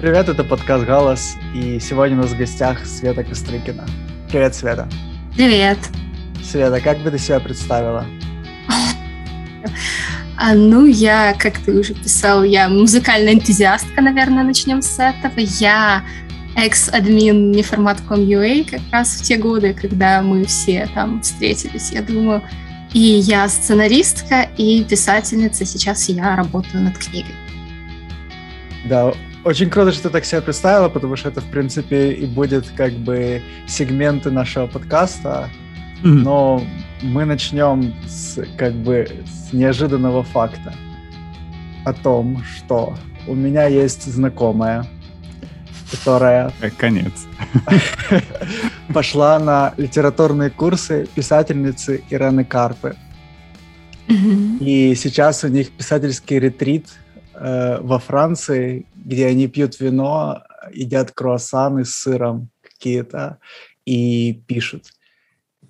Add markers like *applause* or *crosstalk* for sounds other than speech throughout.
Привет, это подкаст «Галас», и сегодня у нас в гостях Света Кострыкина. Привет, Света. Привет. Света, как бы ты себя представила? А, ну, я, как ты уже писал, я музыкальная энтузиастка, наверное, начнем с этого. Я экс-админ неформат.com.ua как раз в те годы, когда мы все там встретились, я думаю. И я сценаристка и писательница. Сейчас я работаю над книгой. Да, очень круто, что ты так себя представила, потому что это, в принципе, и будет как бы сегменты нашего подкаста. Mm-hmm. Но мы начнем с как бы с неожиданного факта о том, что у меня есть знакомая, которая... Э, конец. *laughs* Пошла на литературные курсы писательницы Ираны Карпы. И сейчас у них писательский ретрит э, во Франции, где они пьют вино, едят круассаны с сыром какие-то и пишут.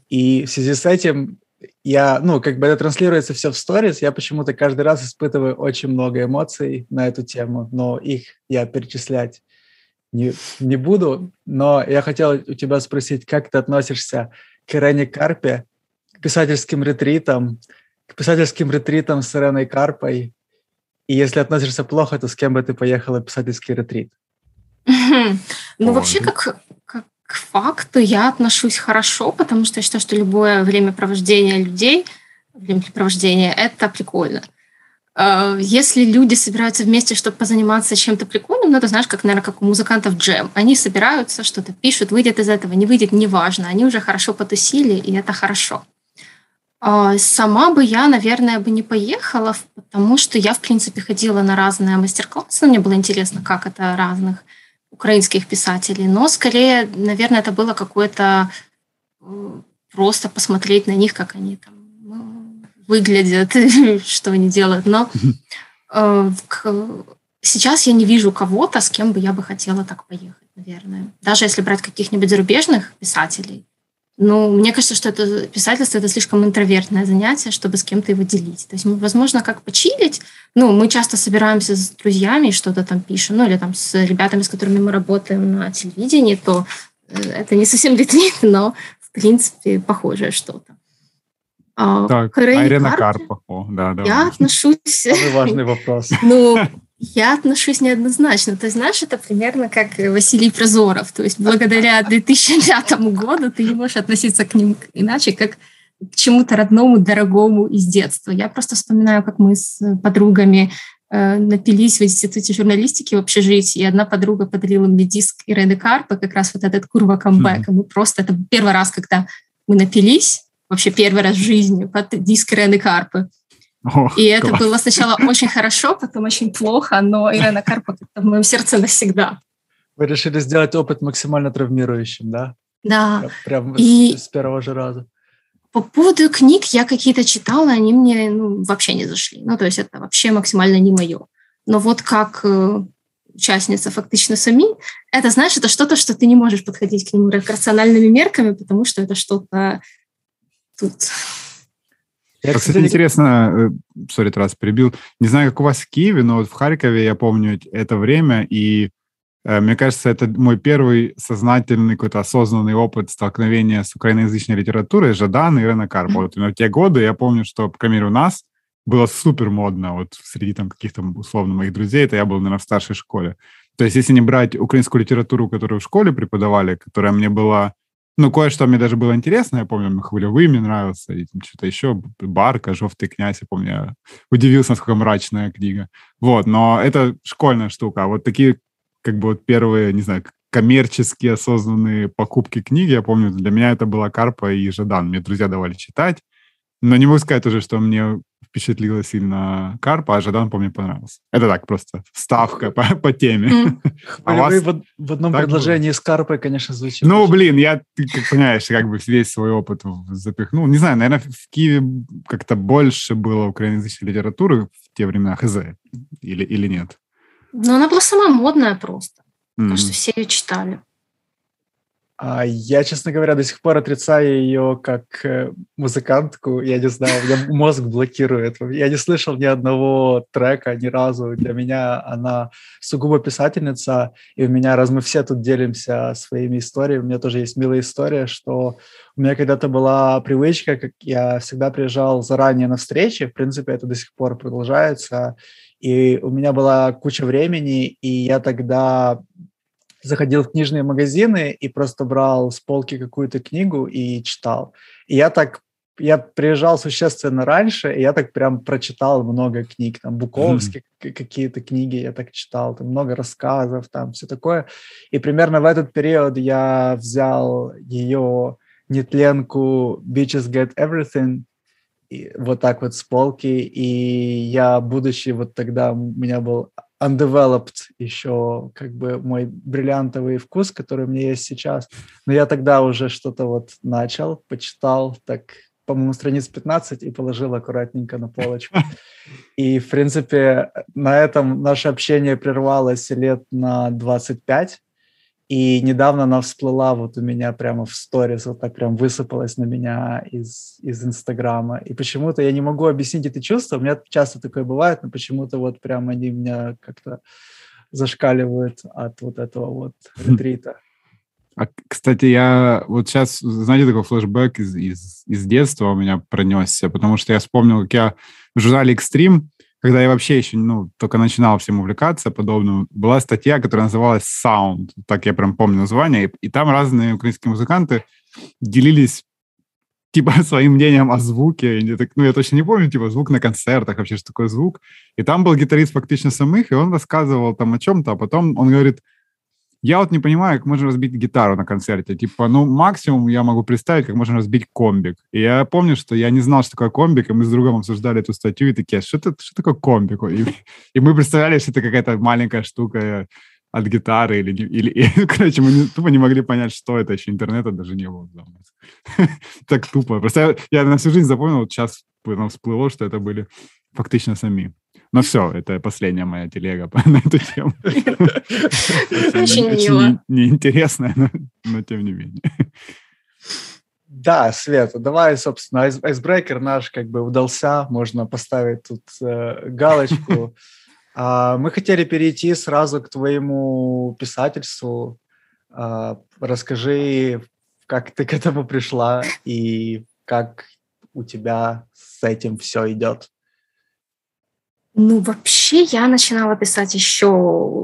И в связи с этим я, ну, как бы это транслируется все в сторис, я почему-то каждый раз испытываю очень много эмоций на эту тему, но их я перечислять не, не буду. Но я хотел у тебя спросить, как ты относишься к Ирене Карпе, к писательским ретритам, к писательским ретритам с Иреной Карпой, и если относишься плохо, то с кем бы ты поехала писательский ретрит? Ну, вообще, как, как к факту я отношусь хорошо, потому что я считаю, что любое времяпровождение людей, времяпровождение — это прикольно. А, если люди собираются вместе, чтобы позаниматься чем-то прикольным, ну, это знаешь, как, наверное, как у музыкантов джем. Они собираются, что-то пишут, выйдет из этого, не выйдет, неважно. Они уже хорошо потусили, и это хорошо. А, сама бы я, наверное, бы не поехала, потому что я, в принципе, ходила на разные мастер-классы. Мне было интересно, как это разных украинских писателей. Но скорее, наверное, это было какое-то э, просто посмотреть на них, как они там ну, выглядят, *laughs* что они делают. Но э, сейчас я не вижу кого-то, с кем бы я бы хотела так поехать, наверное. Даже если брать каких-нибудь зарубежных писателей, ну, мне кажется, что это писательство это слишком интровертное занятие, чтобы с кем-то его делить. То есть, возможно, как почилить. Ну, мы часто собираемся с друзьями и что-то там пишем, ну, или там с ребятами, с которыми мы работаем на телевидении, то э, это не совсем ретвит, но, в принципе, похожее что-то. А, так, а Ирина Карпа. О, да, да. Я отношусь... Самый важный вопрос. *laughs* Ну, я отношусь неоднозначно. То есть, знаешь, это примерно как Василий Прозоров. То есть, благодаря *laughs* 2005 году ты не можешь относиться к ним иначе, как к чему-то родному, дорогому из детства. Я просто вспоминаю, как мы с подругами э, напились в институте журналистики в общежитии, и одна подруга подарила мне диск Ирены Карпа, как раз вот этот «Курва камбэк». Mm-hmm. И мы просто, это первый раз, когда мы напились, вообще первый раз в жизни, под диск Ирены Карпы. О, и это класс. было сначала очень хорошо, потом очень плохо, но Ирена Карпа в моем сердце навсегда. Вы решили сделать опыт максимально травмирующим, да? Да. Прям и с, с первого же раза. По поводу книг я какие-то читала, они мне ну, вообще не зашли. Ну, то есть это вообще максимально не мое. Но вот как э, участница фактично сами, это, знаешь, это что-то, что ты не можешь подходить к нему рациональными мерками, потому что это что-то тут я, кстати, кстати, интересно, сори, раз перебил, не знаю, как у вас в Киеве, но вот в Харькове я помню это время, и э, мне кажется, это мой первый сознательный, какой-то осознанный опыт столкновения с украиноязычной литературой, Жадан и Ирена Карпа. Вот в те годы я помню, что, по крайней мере, у нас было супер модно, вот среди там каких-то, условно, моих друзей, это я был, наверное, в старшей школе. То есть, если не брать украинскую литературу, которую в школе преподавали, которая мне была ну, кое-что мне даже было интересно. Я помню, Хвилевый мне нравился, и что-то еще, Барка, Жовтый князь. Я помню, я удивился, насколько мрачная книга. Вот, но это школьная штука. А вот такие, как бы, вот первые, не знаю, коммерческие осознанные покупки книги, я помню, для меня это была Карпа и Жадан. Мне друзья давали читать. Но не могу сказать уже, что мне впечатлила сильно Карпа, а Жадан, помню, понравился. Это так просто ставка по, по теме. Mm. *laughs* А вас в, в одном предложении было? с Карпой, конечно, звучит. Ну, очень. блин, я, ты как понимаешь, как бы весь свой опыт запихнул. Не знаю, наверное, в Киеве как-то больше было украиноязычной литературы в те времена, хз, или, или нет? Ну, она была сама модная просто. Mm-hmm. Потому что все ее читали. А я, честно говоря, до сих пор отрицаю ее как э, музыкантку. Я не знаю, меня *laughs* мозг блокирует. Я не слышал ни одного трека ни разу. Для меня она сугубо писательница, и у меня, раз мы все тут делимся своими историями, у меня тоже есть милая история, что у меня когда-то была привычка, как я всегда приезжал заранее на встречи, в принципе, это до сих пор продолжается, и у меня была куча времени, и я тогда заходил в книжные магазины и просто брал с полки какую-то книгу и читал. И я так я приезжал существенно раньше, и я так прям прочитал много книг, там, Буковские mm-hmm. какие-то книги я так читал, там много рассказов, там все такое. И примерно в этот период я взял ее нетленку Bitches Get Everything, и вот так вот с полки, и я, будучи вот тогда, у меня был undeveloped еще как бы мой бриллиантовый вкус, который у меня есть сейчас. Но я тогда уже что-то вот начал, почитал, так, по-моему, страниц 15 и положил аккуратненько на полочку. И, в принципе, на этом наше общение прервалось лет на 25. И недавно она всплыла вот у меня прямо в сторис, вот так прям высыпалась на меня из, из Инстаграма. И почему-то я не могу объяснить это чувство. У меня часто такое бывает, но почему-то вот прям они меня как-то зашкаливают от вот этого вот ретрита. А, кстати, я вот сейчас, знаете, такой флешбэк из, из, из детства у меня пронесся, потому что я вспомнил, как я в журнале «Экстрим» когда я вообще еще, ну, только начинал всем увлекаться подобным, была статья, которая называлась Sound, так я прям помню название, и, и там разные украинские музыканты делились типа *laughs* своим мнением о звуке. Я ну, я точно не помню, типа, звук на концертах, вообще, что такое звук. И там был гитарист фактически самых, и он рассказывал там о чем-то, а потом он говорит, я вот не понимаю, как можно разбить гитару на концерте. Типа, ну, максимум я могу представить, как можно разбить комбик. И я помню, что я не знал, что такое комбик, и мы с другом обсуждали эту статью, и такие, что, это, что такое комбик? И, и мы представляли, что это какая-то маленькая штука от гитары, или, или и, *laughs* короче, мы не, тупо не могли понять, что это, еще интернета даже не было. *laughs* так тупо. Просто я, я на всю жизнь запомнил, вот сейчас нам всплыло, что это были фактично сами. Ну все, это последняя моя телега *laughs* на эту тему. Очень мило. Неинтересная, но тем не менее. Да, Света, давай, собственно, айсбрейкер наш как бы удался, можно поставить тут э, галочку. А, мы хотели перейти сразу к твоему писательству. А, расскажи, как ты к этому пришла и как у тебя с этим все идет. Ну, вообще, я начинала писать еще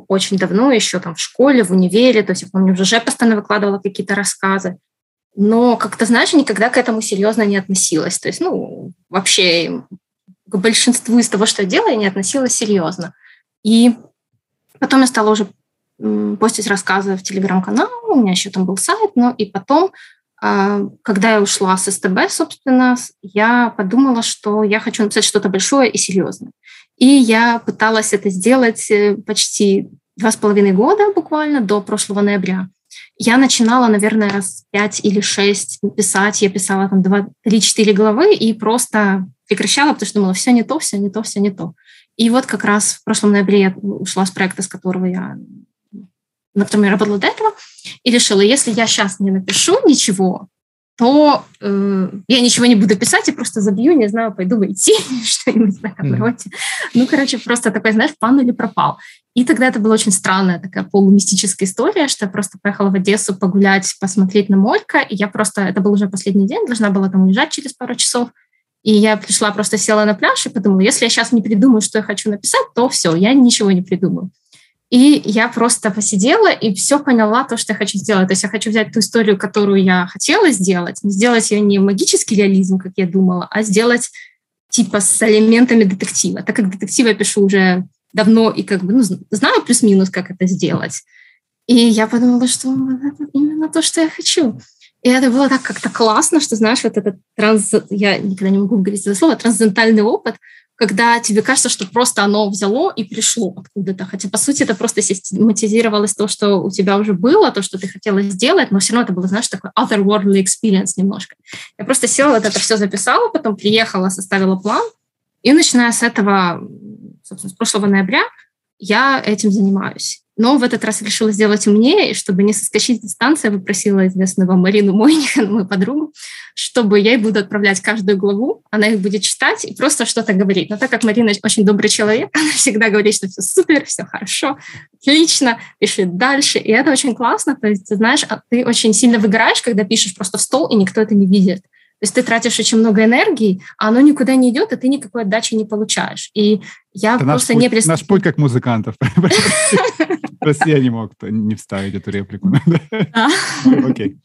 очень давно, еще там в школе, в универе. То есть, я помню, уже постоянно выкладывала какие-то рассказы. Но, как-то, знаешь, никогда к этому серьезно не относилась. То есть, ну, вообще к большинству из того, что я делаю, я не относилась серьезно. И потом я стала уже постить рассказы в телеграм-канал, у меня еще там был сайт, но и потом, а, когда я ушла с СТБ, собственно, я подумала, что я хочу написать что-то большое и серьезное. И я пыталась это сделать э, почти два с половиной года буквально до прошлого ноября. Я начинала, наверное, раз пять или шесть писать. Я писала там два, три-четыре главы и просто прекращала, потому что думала, все не то, все не то, все не то. И вот как раз в прошлом ноябре я ушла с проекта, с которого я на котором я работала до этого, и решила, если я сейчас не напишу ничего, то э, я ничего не буду писать, я просто забью, не знаю, пойду войти, *laughs* что-нибудь в этом роде. Ну, короче, просто такой, знаешь, пан или пропал. И тогда это была очень странная такая полумистическая история, что я просто поехала в Одессу погулять, посмотреть на морька, и я просто, это был уже последний день, должна была там уезжать через пару часов, и я пришла, просто села на пляж и подумала, если я сейчас не придумаю, что я хочу написать, то все, я ничего не придумаю. И я просто посидела и все поняла то, что я хочу сделать. То есть я хочу взять ту историю, которую я хотела сделать, сделать ее не магический реализм, как я думала, а сделать типа с элементами детектива. Так как детективы я пишу уже давно и как бы ну, знаю плюс-минус, как это сделать. И я подумала, что это именно то, что я хочу. И это было так как-то классно, что, знаешь, вот этот транс... Я никогда не могу говорить это слово, трансцендентальный опыт, когда тебе кажется, что просто оно взяло и пришло откуда-то. Хотя, по сути, это просто систематизировалось то, что у тебя уже было, то, что ты хотела сделать, но все равно это было, знаешь, такой otherworldly experience немножко. Я просто села, вот это все записала, потом приехала, составила план, и начиная с этого, собственно, с прошлого ноября, я этим занимаюсь. Но в этот раз решила сделать умнее, чтобы не соскочить с дистанции, я попросила известного Марину Мойнихан, *laughs* мою подругу, чтобы я ей буду отправлять каждую главу, она их будет читать и просто что-то говорить. Но так как Марина очень добрый человек, *laughs* она всегда говорит, что все супер, все хорошо, отлично, пиши дальше, и это очень классно, то есть, ты знаешь, а ты очень сильно выгораешь, когда пишешь просто в стол, и никто это не видит. То есть ты тратишь очень много энергии, а оно никуда не идет, и ты никакой отдачи не получаешь. И я это просто наш не представляю... Наш путь как музыкантов. *laughs* Просто я не мог не вставить эту реплику. *laughs* Окей.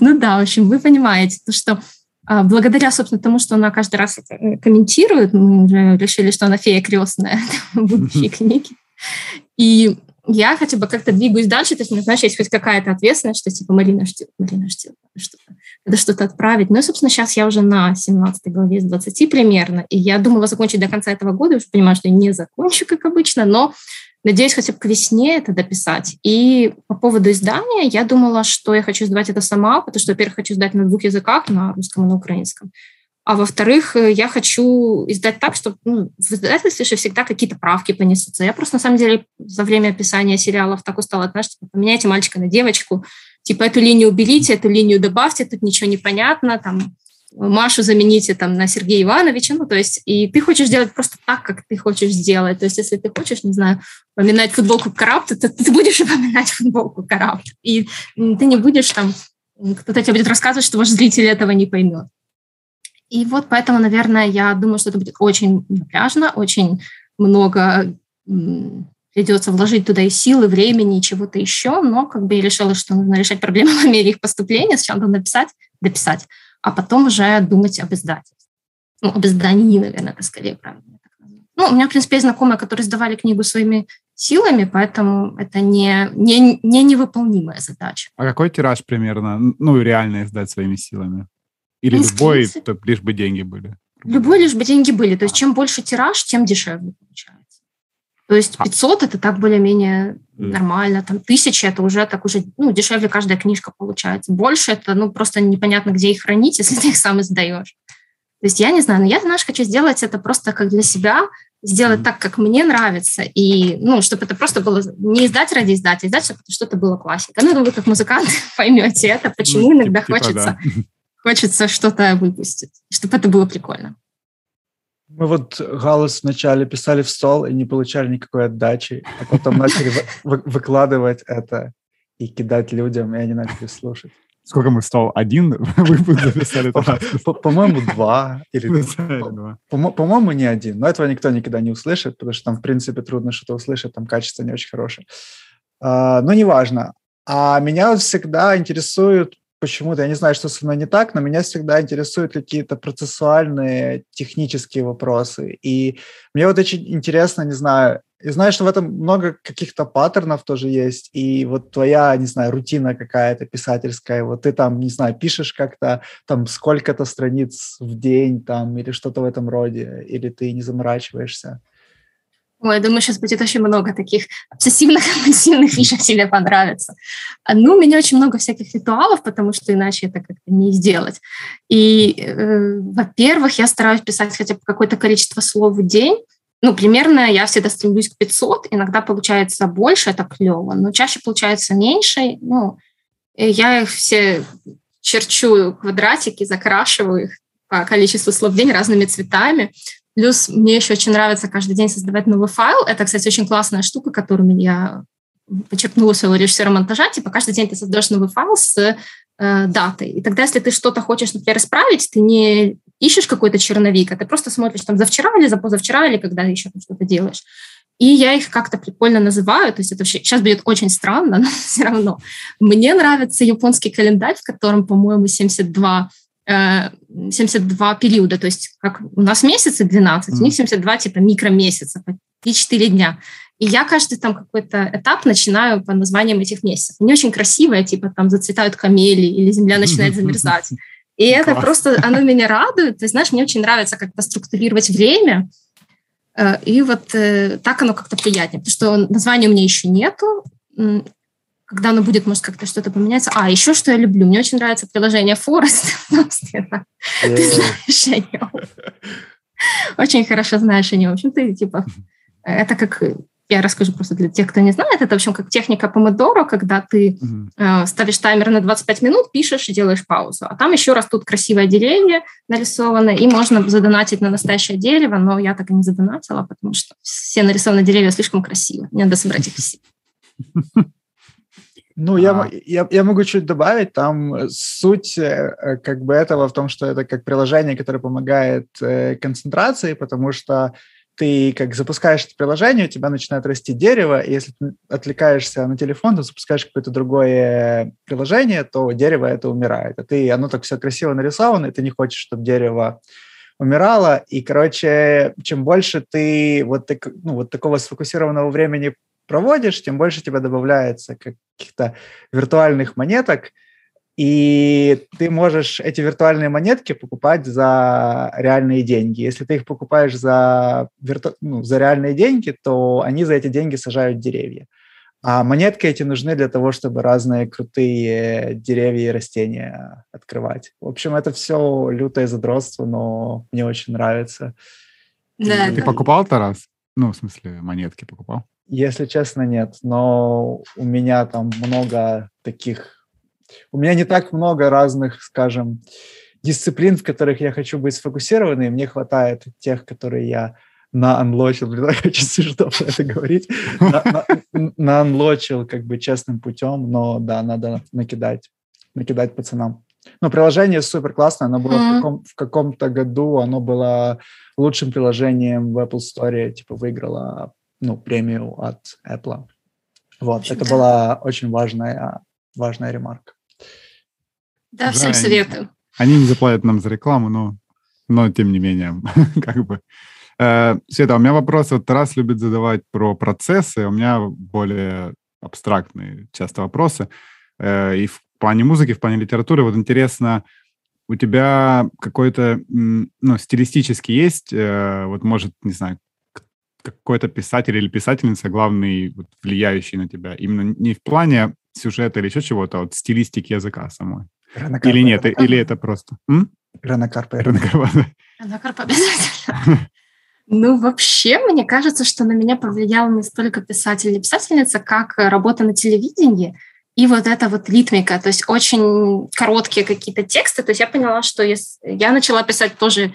Ну да, в общем, вы понимаете, то, что а, благодаря, собственно, тому, что она каждый раз э, комментирует, мы уже решили, что она фея крестная *laughs* будущей книги. И я хотя бы как-то двигаюсь дальше, то есть, знаешь, есть хоть какая-то ответственность, что типа Марина ждет, Марина ждет, что-то, надо что-то отправить. Ну и, собственно, сейчас я уже на 17 главе из 20 примерно, и я думала закончить до конца этого года, уже понимаю, что не закончу, как обычно, но надеюсь хотя бы к весне это дописать. И по поводу издания я думала, что я хочу издавать это сама, потому что, во-первых, хочу издать на двух языках, на русском и на украинском. А во-вторых, э, я хочу издать так, чтобы ну, в издательстве же всегда какие-то правки понесутся. Я просто, на самом деле, за время описания сериалов так устала, знаешь, типа, поменяйте мальчика на девочку, типа, эту линию уберите, эту линию добавьте, тут ничего не понятно, там, Машу замените там на Сергея Ивановича, ну, то есть, и ты хочешь сделать просто так, как ты хочешь сделать. То есть, если ты хочешь, не знаю, поминать футболку Карапт, то ты будешь *laughs* упоминать футболку Карапт. И ты не будешь там, кто-то тебе будет рассказывать, что ваш зритель этого не поймет. И вот поэтому, наверное, я думаю, что это будет очень напряжно, очень много придется вложить туда и силы, времени, и чего-то еще, но как бы я решила, что нужно решать проблемы *laughs* в мере их поступления, сначала написать, дописать, а потом уже думать об издательстве. Ну, об издании, наверное, это скорее правильно. Ну, у меня, в принципе, есть знакомые, которые сдавали книгу своими силами, поэтому это не, не, не невыполнимая задача. А какой тираж примерно, ну, реально издать своими силами? Или ну, любой, принципе, лишь бы деньги были? Любой, лишь бы деньги были. То есть чем больше тираж, тем дешевле получается. То есть 500 а. это так более-менее mm. нормально, там 1000 это уже так уже, ну, дешевле каждая книжка получается. Больше это, ну, просто непонятно, где их хранить, *laughs* если ты их сам издаешь. То есть я не знаю, но я, знаешь, хочу сделать это просто как для себя, сделать mm. так, как мне нравится, и, ну, чтобы это просто было не издать ради издать, а издать, чтобы что-то было классика. Ну, вы как музыкант *laughs* поймете это, почему ну, иногда типа, хочется да *laughs* хочется что-то выпустить, чтобы это было прикольно. Мы вот галус вначале писали в стол и не получали никакой отдачи, а потом начали выкладывать это и кидать людям, и они начали слушать. Сколько мы стол? Один *laughs* выпуск записали? По-моему, два. Или По-моему, не один. Но этого никто никогда не услышит, потому что там, в принципе, трудно что-то услышать, там качество не очень хорошее. А, но неважно. А меня всегда интересует почему-то, я не знаю, что со мной не так, но меня всегда интересуют какие-то процессуальные, технические вопросы. И мне вот очень интересно, не знаю, и знаю, что в этом много каких-то паттернов тоже есть, и вот твоя, не знаю, рутина какая-то писательская, вот ты там, не знаю, пишешь как-то там сколько-то страниц в день там или что-то в этом роде, или ты не заморачиваешься. Ой, я думаю, сейчас будет очень много таких обсессивно-компульсивных *laughs* фишек тебе понравится. Ну, у меня очень много всяких ритуалов, потому что иначе это как-то не сделать. И, э, во-первых, я стараюсь писать хотя бы какое-то количество слов в день. Ну, примерно я всегда стремлюсь к 500, иногда получается больше, это клево, но чаще получается меньше. Ну, я их все черчу квадратики, закрашиваю их по количеству слов в день разными цветами. Плюс мне еще очень нравится каждый день создавать новый файл. Это, кстати, очень классная штука, которую я почерпнула своего режиссера монтажа. Типа каждый день ты создаешь новый файл с э, датой. И тогда, если ты что-то хочешь, например, исправить, ты не ищешь какой-то черновик, а ты просто смотришь там за вчера или за позавчера, или когда еще что-то делаешь. И я их как-то прикольно называю, то есть это вообще, сейчас будет очень странно, *laughs* но все равно. Мне нравится японский календарь, в котором, по-моему, 72 72 периода, то есть как у нас месяцы 12, mm. у них 72 типа микромесяца, по 3-4 дня. И я каждый там какой-то этап начинаю по названиям этих месяцев. Они очень красивые, типа там зацветают камели или земля начинает *laughs* замерзать. И это просто, оно меня радует. Ты знаешь, мне очень нравится как-то структурировать время, э, и вот э, так оно как-то приятнее, потому что названия у меня еще нету, когда оно будет, может, как-то что-то поменяться. А, еще что я люблю. Мне очень нравится приложение Forest. *laughs* Ты знаешь о нем. Очень хорошо знаешь о нем. В общем, ты, типа, это как я расскажу просто для тех, кто не знает, это, в общем, как техника помодоро, когда ты угу. э, ставишь таймер на 25 минут, пишешь и делаешь паузу. А там еще растут красивые деревья нарисованные, и можно задонатить на настоящее дерево, но я так и не задонатила, потому что все нарисованные деревья слишком красивые. Мне надо собрать их все. *laughs* Ну, я, я, я могу чуть добавить, там суть э, как бы этого в том, что это как приложение, которое помогает э, концентрации, потому что ты как запускаешь это приложение, у тебя начинает расти дерево, и если ты отвлекаешься на телефон, то запускаешь какое-то другое приложение, то дерево это умирает. А ты, оно так все красиво нарисовано, и ты не хочешь, чтобы дерево умирало. И, короче, чем больше ты вот, так, ну, вот такого сфокусированного времени проводишь, тем больше тебя добавляется каких-то виртуальных монеток, и ты можешь эти виртуальные монетки покупать за реальные деньги. Если ты их покупаешь за, вирту... ну, за реальные деньги, то они за эти деньги сажают деревья. А монетки эти нужны для того, чтобы разные крутые деревья и растения открывать. В общем, это все лютое задротство, но мне очень нравится. Да, ты да. покупал, Тарас? Ну, в смысле, монетки покупал? Если честно, нет. Но у меня там много таких у меня не так много разных, скажем, дисциплин, в которых я хочу быть сфокусированным. Мне хватает тех, которые я на анлочил, блин, *laughs* очень смешно про это говорить, *laughs* на, анлочил как бы честным путем, но да, надо накидать, накидать пацанам. Но приложение супер классное, оно было mm-hmm. в, каком, в каком-то году, оно было лучшим приложением в Apple Store, типа выиграло ну, премию от Apple. Вот, это была очень важная, важная ремарка. Да, всем да, советую. Они, не заплатят нам за рекламу, но, но тем не менее, *laughs* как бы. Э, Света, у меня вопрос, вот Тарас любит задавать про процессы, у меня более абстрактные часто вопросы. Э, и в плане музыки, в плане литературы, вот интересно, у тебя какой-то, ну, стилистически есть, э, вот может, не знаю, какой-то писатель или писательница главный, вот, влияющий на тебя, именно не в плане сюжета или еще чего-то, а вот стилистики языка самой? Ранокарпа, или нет, Ранокарпа. или это просто? М? Ранокарпа. Ранокарпа, Ранокарпа обязательно. Ну, вообще, мне кажется, что на меня повлиял не столько писатель или писательница, как работа на телевидении и вот эта вот ритмика, то есть очень короткие какие-то тексты. То есть я поняла, что я начала писать тоже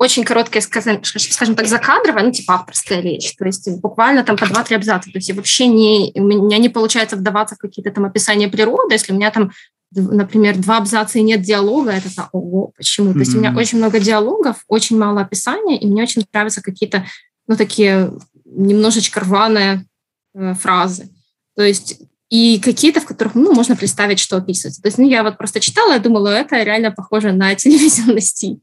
очень короткие, скажем, скажем так, закадровая, ну, типа авторская речь, то есть буквально там по два-три абзаца, то есть вообще не, у меня не получается вдаваться в какие-то там описания природы, если у меня там например, два абзаца и нет диалога, это так, ого, почему? Mm-hmm. То есть у меня очень много диалогов, очень мало описания, и мне очень нравятся какие-то, ну, такие немножечко рваные э, фразы. То есть и какие-то, в которых, ну, можно представить, что описывается. То есть, ну, я вот просто читала и думала, это реально похоже на *laughs* телевизионный стиль.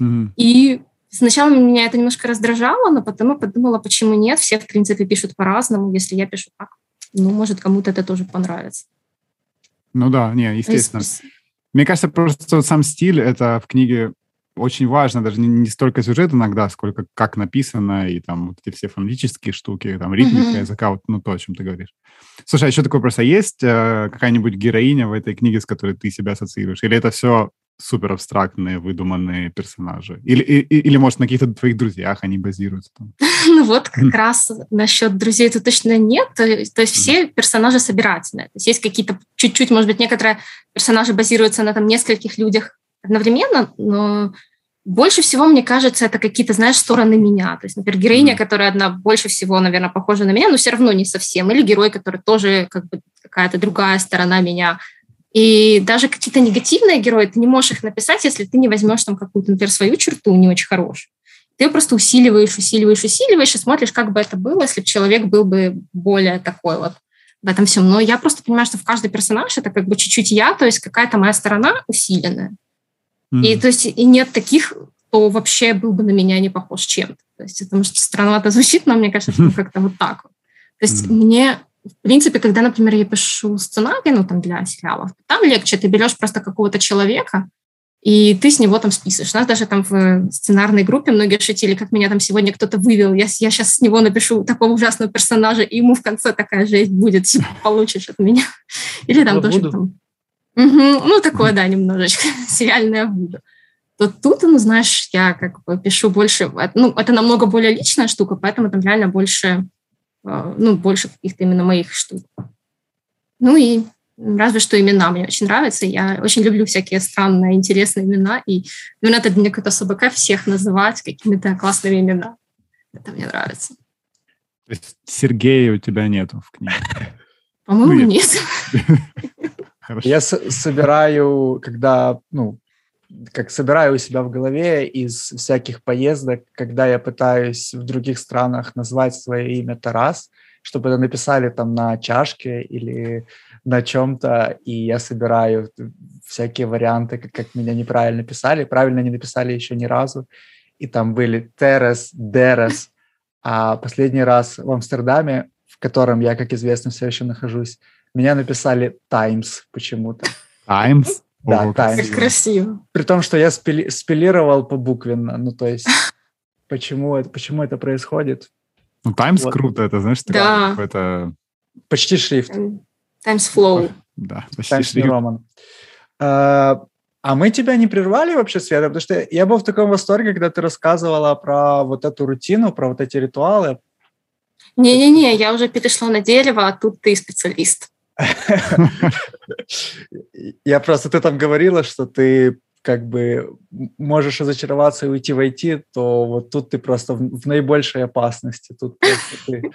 Mm-hmm. И сначала меня это немножко раздражало, но потом я подумала, почему нет, все, в принципе, пишут по-разному, если я пишу так, ну, может, кому-то это тоже понравится. Ну да, не, естественно. Мне кажется, просто сам стиль, это в книге очень важно, даже не, не столько сюжет иногда, сколько как написано, и там вот эти все фонетические штуки, там ритмика mm-hmm. языка, вот, ну то, о чем ты говоришь. Слушай, а еще такой вопрос, а есть э, какая-нибудь героиня в этой книге, с которой ты себя ассоциируешь? Или это все супер абстрактные, выдуманные персонажи? Или, и, или может, на каких-то твоих друзьях они базируются? Там? *laughs* Ну вот как раз насчет друзей тут точно нет. То, есть все персонажи собирательные. То есть есть какие-то чуть-чуть, может быть, некоторые персонажи базируются на там нескольких людях одновременно, но больше всего, мне кажется, это какие-то, знаешь, стороны меня. То есть, например, героиня, которая одна больше всего, наверное, похожа на меня, но все равно не совсем. Или герой, который тоже как бы какая-то другая сторона меня. И даже какие-то негативные герои, ты не можешь их написать, если ты не возьмешь там какую-то, например, свою черту не очень хорошую. Ты ее просто усиливаешь, усиливаешь, усиливаешь и смотришь, как бы это было, если бы человек был бы более такой вот в этом всем. Но я просто понимаю, что в каждый персонаж это как бы чуть-чуть я, то есть какая-то моя сторона усиленная. Mm. И то есть и нет таких, кто вообще был бы на меня не похож чем-то. То есть потому что странновато звучит, но мне кажется, что *laughs* как-то вот так вот. То есть mm. мне в принципе, когда, например, я пишу сценарий, ну, там, для сериалов, там легче, ты берешь просто какого-то человека, и ты с него там списываешь. У нас даже там в сценарной группе многие шутили, как меня там сегодня кто-то вывел, я, я сейчас с него напишу такого ужасного персонажа, и ему в конце такая жесть будет, *laughs* типа, получишь от меня. *laughs* Или там тоже там... Угу, ну, такое, да, немножечко, *laughs* сериальное буду. То тут, ну, знаешь, я как бы пишу больше... Ну, это намного более личная штука, поэтому там реально больше ну, больше каких-то именно моих штук. Ну и разве что имена мне очень нравятся. Я очень люблю всякие странные, интересные имена, и ну, надо мне какой-то особый кайф всех называть какими-то классными именами. Это мне нравится. То есть Сергея у тебя нету в книге? По-моему, ну, нет. *laughs* Я собираю, когда, ну, как собираю у себя в голове из всяких поездок, когда я пытаюсь в других странах назвать свое имя Тарас, чтобы это написали там на чашке или на чем-то, и я собираю всякие варианты, как, как меня неправильно писали. Правильно не написали еще ни разу. И там были Терес, Дерес. А последний раз в Амстердаме, в котором я, как известно, все еще нахожусь, меня написали Times почему-то. Times? Да, Ого, Times. Как красиво. При том, что я спили, спилировал по буквенно. Ну, то есть, *laughs* почему это, почему это происходит? Ну, Times вот. круто, это, знаешь, да. какой-то... Почти шрифт. Times Flow. Да, почти Times шрифт. Roman. А, а мы тебя не прервали вообще, Света? Потому что я был в таком восторге, когда ты рассказывала про вот эту рутину, про вот эти ритуалы. Не-не-не, я уже перешла на дерево, а тут ты специалист. *laughs* Я просто, ты там говорила, что ты как бы можешь разочароваться и уйти в IT, то вот тут ты просто в, в наибольшей опасности. Тут ты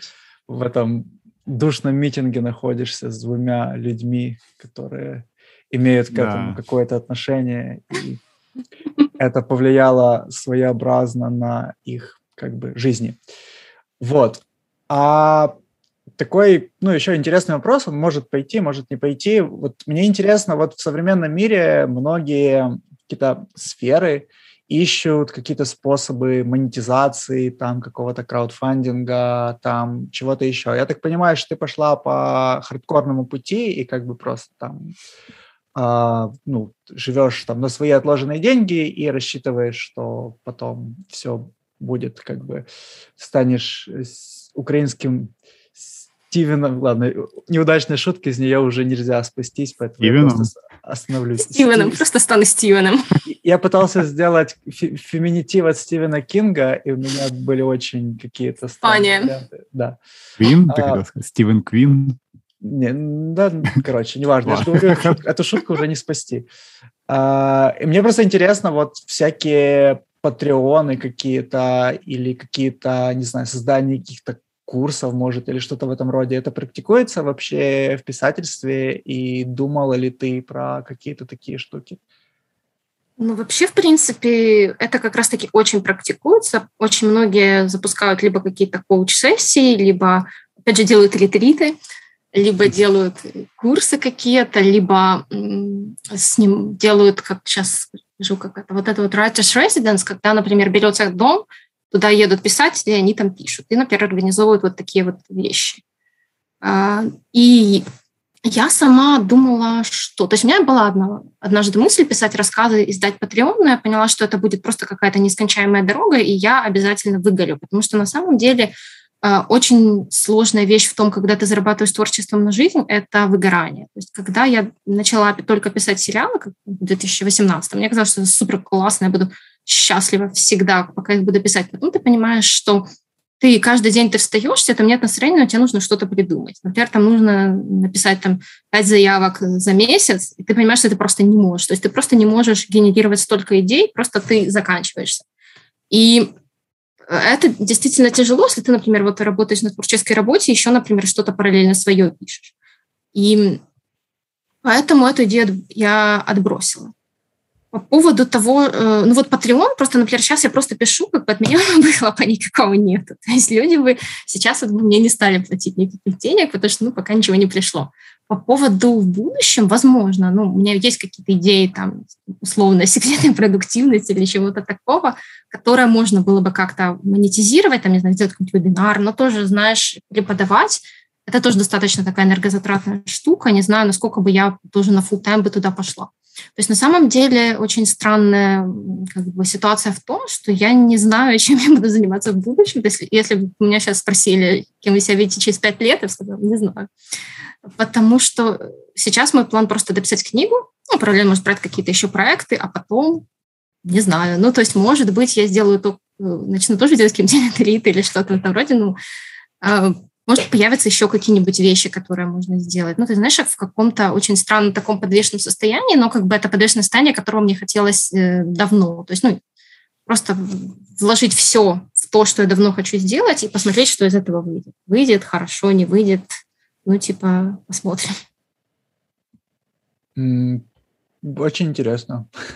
в этом душном митинге находишься с двумя людьми, которые имеют к этому да. какое-то отношение, и это повлияло своеобразно на их как бы жизни. Вот. А такой, ну, еще интересный вопрос, он может пойти, может не пойти. Вот мне интересно, вот в современном мире многие какие-то сферы ищут какие-то способы монетизации, там, какого-то краудфандинга, там, чего-то еще. Я так понимаю, что ты пошла по хардкорному пути и как бы просто там а, ну, живешь там на свои отложенные деньги и рассчитываешь, что потом все будет как бы станешь украинским Стивеном, ладно, неудачная шутка, из нее уже нельзя спастись, поэтому Стивеном? я просто остановлюсь. Стивеном, Стив... просто стану Стивеном. Я пытался сделать феминитив от Стивена Кинга, и у меня были очень какие-то странные варианты. Да. Квин? Ты а, Стивен Квин? Не, да, короче, неважно. Эту шутку уже не спасти. А, и мне просто интересно, вот всякие патреоны какие-то или какие-то, не знаю, создание каких-то курсов, может, или что-то в этом роде. Это практикуется вообще в писательстве? И думала ли ты про какие-то такие штуки? Ну, вообще, в принципе, это как раз-таки очень практикуется. Очень многие запускают либо какие-то коуч-сессии, либо, опять же, делают ретриты, либо делают курсы какие-то, либо с ним делают, как сейчас скажу, как это, вот это вот writer's residence, когда, например, берется дом, Туда едут писатели, они там пишут. И, например, организовывают вот такие вот вещи. А, и я сама думала, что... То есть у меня была одна, однажды мысль писать рассказы, издать Patreon, но я поняла, что это будет просто какая-то нескончаемая дорога, и я обязательно выгорю, потому что на самом деле а, очень сложная вещь в том, когда ты зарабатываешь творчеством на жизнь, это выгорание. То есть когда я начала только писать сериалы, как в 2018, мне казалось, что это супер классно, я буду счастлива всегда, пока их буду писать. Потом ты понимаешь, что ты каждый день ты встаешь, тебе там нет настроения, но тебе нужно что-то придумать. Например, там нужно написать там пять заявок за месяц, и ты понимаешь, что ты просто не можешь. То есть ты просто не можешь генерировать столько идей, просто ты заканчиваешься. И это действительно тяжело, если ты, например, вот работаешь на творческой работе, еще, например, что-то параллельно свое пишешь. И поэтому эту идею я отбросила. По поводу того, э, ну вот Patreon, просто, например, сейчас я просто пишу, как бы от меня *laughs* выхлопа никакого нет. То есть люди бы сейчас вот, мне не стали платить никаких денег, потому что, ну, пока ничего не пришло. По поводу в будущем, возможно, ну, у меня есть какие-то идеи, там, условно, *laughs* секретной продуктивности или чего-то такого, которое можно было бы как-то монетизировать, там, не знаю, сделать какой-нибудь вебинар, но тоже, знаешь, преподавать, это тоже достаточно такая энергозатратная штука. Не знаю, насколько бы я тоже на full тайм бы туда пошла. То есть на самом деле очень странная как бы, ситуация в том, что я не знаю, *laughs* чем я буду заниматься в будущем. Если, если бы меня сейчас спросили, кем вы себя видите через пять лет, я бы сказала, не знаю. Потому что сейчас мой план просто дописать книгу, ну, параллельно, может, брать какие-то еще проекты, а потом, не знаю, ну, то есть, может быть, я сделаю то, э, начну тоже делать какие-нибудь *laughs* ретриты или что-то в этом роде, ну, а, может, появятся еще какие-нибудь вещи, которые можно сделать. Ну, ты знаешь, в каком-то очень странном таком подвешенном состоянии, но как бы это подвешенное состояние, которого мне хотелось э, давно. То есть, ну, просто вложить все в то, что я давно хочу сделать, и посмотреть, что из этого выйдет. Выйдет, хорошо, не выйдет. Ну, типа, посмотрим. Очень интересно. *laughs*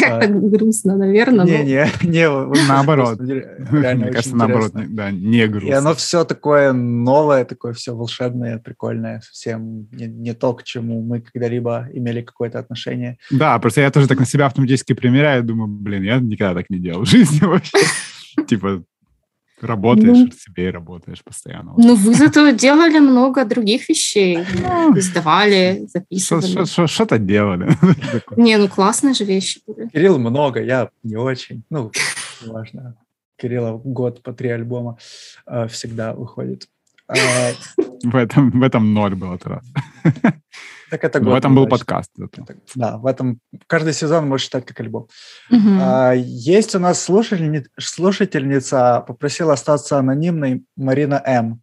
Как-то грустно, наверное. Не, не, не, *laughs* наоборот. Мне кажется, наоборот, да, не грустно. И оно все такое новое, такое все волшебное, прикольное, совсем не то, к чему мы когда-либо имели какое-то отношение. Да, просто я тоже так на себя автоматически примеряю, думаю, блин, я никогда так не делал в жизни вообще. *laughs* Типа, Работаешь ну, себе и работаешь постоянно. Ну, вы зато делали много других вещей. Ну, Издавали, записывали. Что-то делали. *laughs* Не, ну классные же вещи были. Кирилл много, я не очень. Ну, важно. Кирилла год по три альбома э, всегда выходит. А, *laughs* в этом, в этом ноль был этот раз. *laughs* Так это год. В этом был подкаст. Да, в этом каждый сезон может считать как альбом. Угу. А, есть у нас слушательница, слушательница, попросила остаться анонимной, Марина М.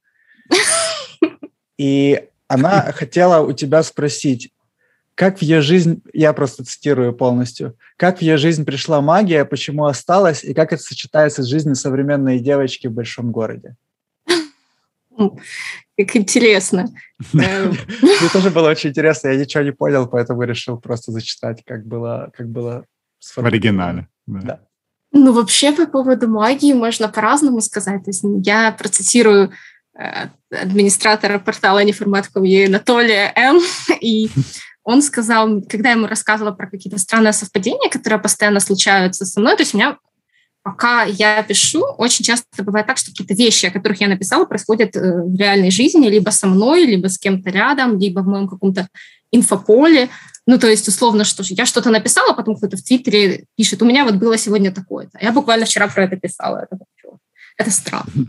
*laughs* И она хотела у тебя спросить, как в ее жизнь, я просто цитирую полностью, как в ее жизнь пришла магия, почему осталась, и как это сочетается с жизнью современной девочки в большом городе? *laughs* Как интересно. *laughs* Мне тоже было очень интересно, я ничего не понял, поэтому решил просто зачитать, как было, как было в оригинале. Да. Ну, вообще, по поводу магии можно по-разному сказать. То есть я процитирую э, администратора портала неформат.com Анатолия М. *laughs* И он сказал, когда я ему рассказывала про какие-то странные совпадения, которые постоянно случаются со мной, то есть у меня пока я пишу, очень часто бывает так, что какие-то вещи, о которых я написала, происходят э, в реальной жизни, либо со мной, либо с кем-то рядом, либо в моем каком-то инфополе. Ну, то есть, условно, что я что-то написала, потом кто-то в Твиттере пишет, у меня вот было сегодня такое-то. Я буквально вчера про это писала. Это, это странно.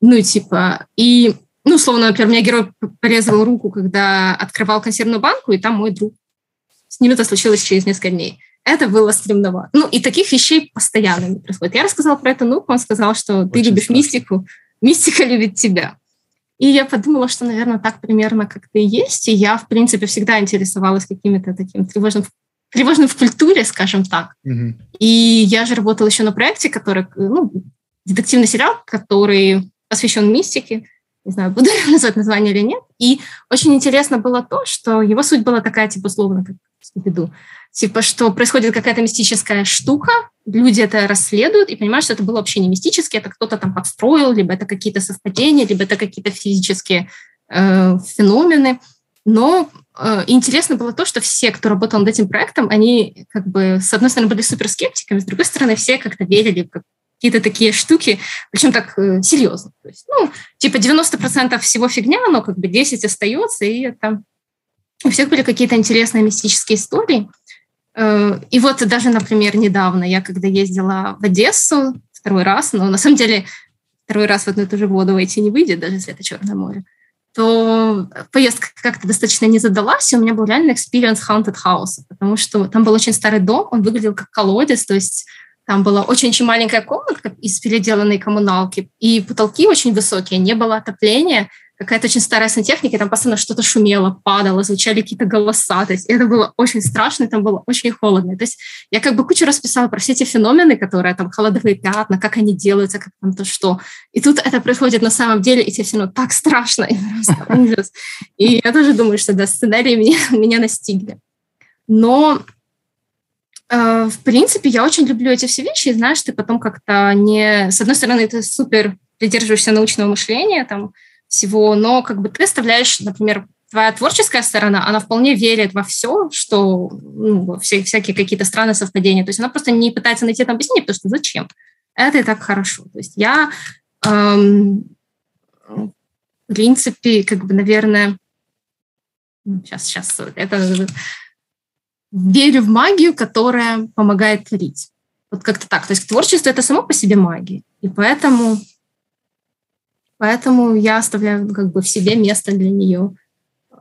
Ну, типа, и, ну, условно, например, мне герой порезал руку, когда открывал консервную банку, и там мой друг. С ним это случилось через несколько дней это было стремновато. Ну, и таких вещей постоянно не происходит. Я рассказала про это ну, он сказал, что Очень ты любишь страшно. мистику, мистика любит тебя. И я подумала, что, наверное, так примерно как-то и есть. И я, в принципе, всегда интересовалась какими-то таким тревожным, тревожным в культуре, скажем так. Угу. И я же работала еще на проекте, который, ну, детективный сериал, который посвящен мистике. Не знаю, буду *laughs* назвать название или нет. И очень интересно было то, что его суть была такая, типа, условно, как Скуби-Ду типа, что происходит какая-то мистическая штука, люди это расследуют и понимают, что это было вообще не мистически, это кто-то там подстроил, либо это какие-то совпадения, либо это какие-то физические э, феномены. Но э, интересно было то, что все, кто работал над этим проектом, они как бы, с одной стороны, были суперскептиками, с другой стороны, все как-то верили в какие-то такие штуки, причем так э, серьезно. То есть, ну, типа 90% всего фигня, но как бы 10 остается, и это... У всех были какие-то интересные мистические истории. Э, и вот даже, например, недавно я когда ездила в Одессу второй раз, но на самом деле второй раз в одну и ту же воду войти не выйдет, даже если это Черное море, то поездка как-то достаточно не задалась, и у меня был реально experience haunted house, потому что там был очень старый дом, он выглядел как колодец, то есть там была очень-очень маленькая комнатка из переделанной коммуналки, и потолки очень высокие, не было отопления, какая-то очень старая сантехника, и там постоянно что-то шумело, падало, звучали какие-то голоса. То есть это было очень страшно, и там было очень холодно. То есть я как бы кучу раз писала про все эти феномены, которые там холодовые пятна, как они делаются, как там то что. И тут это происходит на самом деле, и тебе все равно так страшно, и просто *laughs* ужас. И я тоже думаю, что да, сценарии меня, *laughs* меня настигли. Но э, в принципе, я очень люблю эти все вещи, и знаешь, ты потом как-то не... С одной стороны, ты супер придерживаешься научного мышления, там, всего, но как бы ты оставляешь, например, твоя творческая сторона, она вполне верит во все, что ну, все, всякие какие-то странные совпадения. То есть она просто не пытается найти там объяснение, потому что зачем? Это и так хорошо. То есть я, эм, в принципе, как бы, наверное, сейчас, сейчас, это верю в магию, которая помогает творить. Вот как-то так. То есть творчество — это само по себе магия. И поэтому Поэтому я оставляю как бы в себе место для нее э,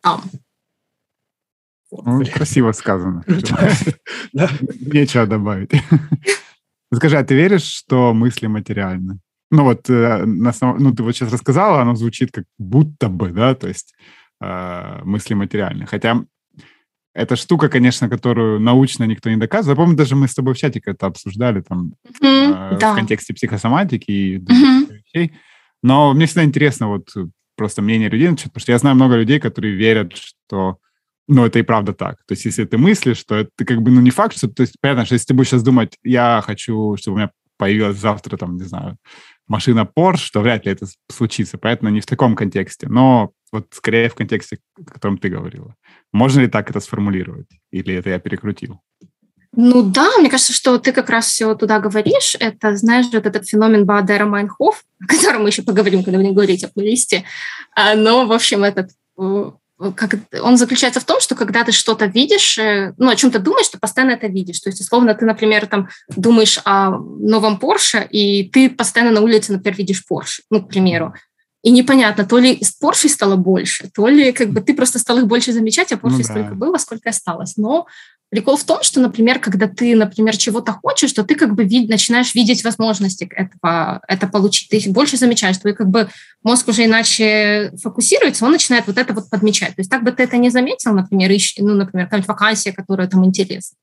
там. Ну, красиво сказано. *laughs* Нечего добавить. *laughs* Скажи, а ты веришь, что мысли материальны? ну вот, э, на самом, ну ты вот сейчас рассказала, оно звучит как будто бы, да, то есть э, мысли материальные. Хотя эта штука, конечно, которую научно никто не доказывает. Я помню, даже мы с тобой в чатике это обсуждали там mm-hmm, э, да. в контексте психосоматики и mm-hmm. Вещей. Но мне всегда интересно вот просто мнение людей, потому что я знаю много людей, которые верят, что ну, это и правда так. То есть, если ты мыслишь, то это как бы, ну, не факт, что... То есть, понятно, что если ты будешь сейчас думать, я хочу, чтобы у меня появилась завтра, там, не знаю, машина Porsche, то вряд ли это случится. Поэтому не в таком контексте. Но вот скорее в контексте, о котором ты говорила. Можно ли так это сформулировать? Или это я перекрутил? Ну да, мне кажется, что ты как раз все туда говоришь. Это, знаешь, вот этот феномен Баадера Майнхоф, *laughs* о котором мы еще поговорим, когда будем говорить о плейлисте. А, но, в общем, этот э, как, он заключается в том, что когда ты что-то видишь, э, ну, о чем-то думаешь, ты постоянно это видишь. То есть, условно, ты, например, там думаешь о новом Porsche, и ты постоянно на улице, например, видишь Porsche, ну, к примеру. И непонятно, то ли Porsche стало больше, то ли как бы ты просто стал их больше замечать, а Porsche ну, да. столько было, сколько осталось. Но Прикол в том, что, например, когда ты, например, чего-то хочешь, то ты как бы вид, начинаешь видеть возможности этого, это получить. Ты больше замечаешь, твой как бы мозг уже иначе фокусируется, он начинает вот это вот подмечать. То есть так бы ты это не заметил, например, ищ, ну, например, какая-нибудь вакансия, которая там интересна.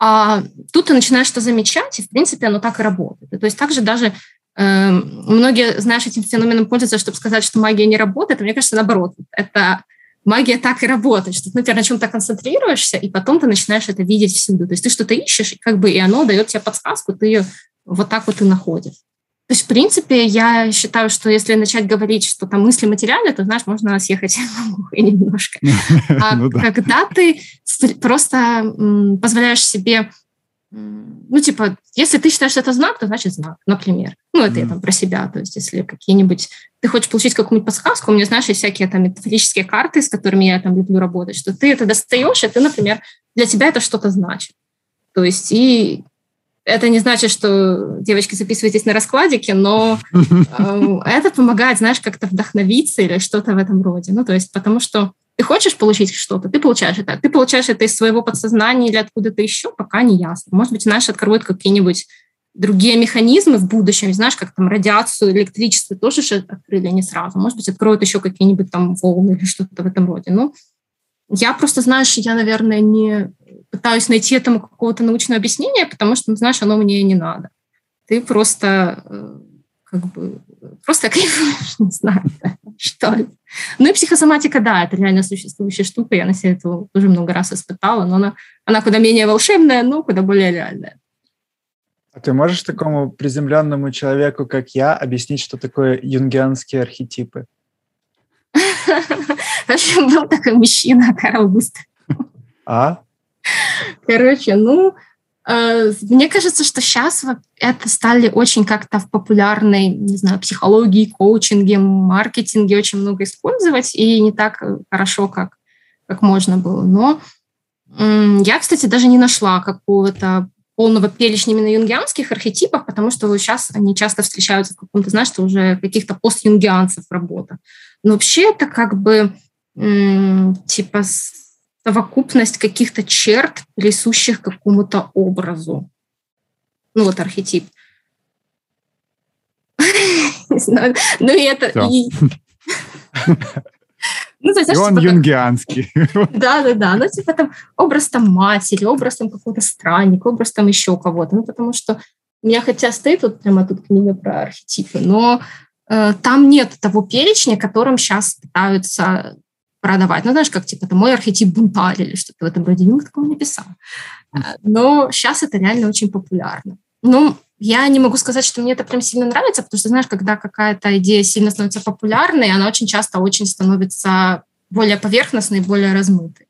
А тут ты начинаешь что замечать, и, в принципе, оно так и работает. то есть также даже э, многие, знаешь, этим феноменом пользуются, чтобы сказать, что магия не работает, а мне кажется, наоборот. Это магия так и работает, что ты, например, на чем-то концентрируешься, и потом ты начинаешь это видеть всюду. То есть ты что-то ищешь, как бы, и оно дает тебе подсказку, ты ее вот так вот и находишь. То есть, в принципе, я считаю, что если начать говорить, что там мысли материальны, то, знаешь, можно съехать *laughs* немножко. *laughs* А ну когда ты просто позволяешь себе ну, типа, если ты считаешь, что это знак, то значит знак, например. Ну, это mm. я там про себя. То есть, если какие-нибудь... Ты хочешь получить какую-нибудь подсказку, у меня, знаешь, есть всякие там метафорические карты, с которыми я там люблю работать, что ты это достаешь, и ты, например, для тебя это что-то значит. То есть, и это не значит, что девочки записывайтесь на раскладике, но *laughs* э, это помогает, знаешь, как-то вдохновиться или что-то в этом роде. Ну, то есть, потому что ты хочешь получить что-то, ты получаешь это. Ты получаешь это из своего подсознания или откуда-то еще, пока не ясно. Может быть, знаешь, откроют какие-нибудь другие механизмы в будущем, знаешь, как там радиацию, электричество тоже же открыли не сразу. Может быть, откроют еще какие-нибудь там волны или что-то в этом роде. Ну, я просто, знаешь, я, наверное, не пытаюсь найти этому какого-то научного объяснения, потому что, знаешь, оно мне не надо. Ты просто э, как бы просто кайфуешь, *laughs* не знаю, что ли. Ну и психосоматика, да, это реально существующая штука, я на себе это уже много раз испытала, но она, она куда менее волшебная, но куда более реальная. А ты можешь такому приземленному человеку, как я, объяснить, что такое юнгианские архетипы? *laughs* В общем, был такой мужчина, Карл Густав. А? Короче, ну, мне кажется, что сейчас это стали очень как-то в популярной, не знаю, психологии, коучинге, маркетинге очень много использовать, и не так хорошо, как, как можно было. Но я, кстати, даже не нашла какого-то полного перечня именно юнгианских архетипов, потому что сейчас они часто встречаются в каком-то, знаешь, что уже каких-то постюнгианцев работа. Но вообще это как бы типа совокупность каких-то черт, присущих какому-то образу. Ну вот архетип. *laughs* Ну и это... Ну, то есть, и он типа, юнгианский. Да, да, да. Ну, типа там образ там матери, образ там какого-то странника, образ там еще кого-то. Ну, потому что у меня хотя стоит вот прямо тут книга про архетипы, но э, там нет того перечня, которым сейчас пытаются продавать. Ну, знаешь, как типа, это мой архетип бунтарь или что-то в этом роде. Юнг такого не писал. Э, но сейчас это реально очень популярно. Ну, я не могу сказать, что мне это прям сильно нравится, потому что, знаешь, когда какая-то идея сильно становится популярной, она очень часто очень становится более поверхностной, более размытой.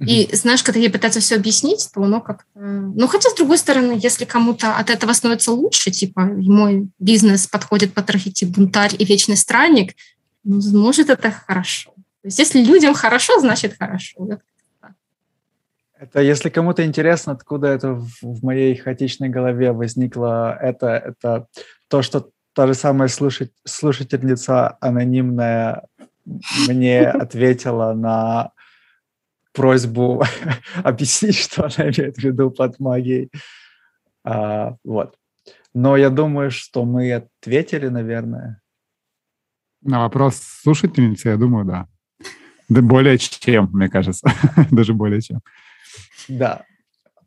И знаешь, когда ей пытаться все объяснить, то оно как-то... Ну, хотя, с другой стороны, если кому-то от этого становится лучше, типа, мой бизнес подходит под архетип бунтарь и вечный странник, ну, может, это хорошо. То есть если людям хорошо, значит хорошо. Это если кому-то интересно, откуда это в, в моей хаотичной голове возникло, это, это то, что та же самая слушать, слушательница анонимная мне *laughs* ответила на просьбу *laughs* объяснить, что она имеет в виду под магией. А, вот. Но я думаю, что мы ответили, наверное. На вопрос слушательницы, я думаю, да. Да более чем, мне кажется. *laughs* Даже более чем. Да.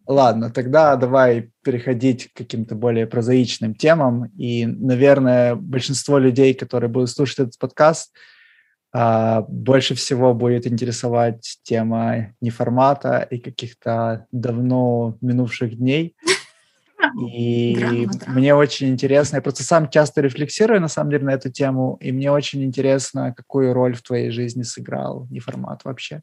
Ладно, тогда давай переходить к каким-то более прозаичным темам. И, наверное, большинство людей, которые будут слушать этот подкаст, а, больше всего будет интересовать тема неформата и каких-то давно минувших дней. И драма, драма. мне очень интересно, я просто сам часто рефлексирую, на самом деле, на эту тему, и мне очень интересно, какую роль в твоей жизни сыграл неформат вообще.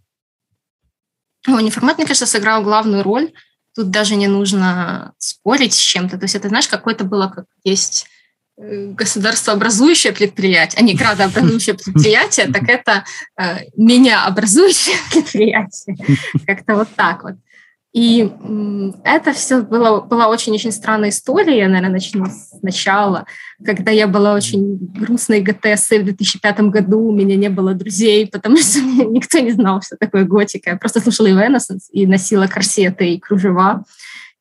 О, неформат, мне кажется, сыграл главную роль. Тут даже не нужно спорить с чем-то. То есть это, знаешь, какое-то было, как есть э, государствообразующее предприятие, а не градообразующее *laughs* предприятие, так это э, меня образующее *laughs* предприятие. Как-то вот так вот. И это все было, была очень-очень странная история. Я, наверное, начну сначала. Когда я была очень грустной ГТС в 2005 году, у меня не было друзей, потому что никто не знал, что такое готика. Я просто слушала Evanescence и носила корсеты и кружева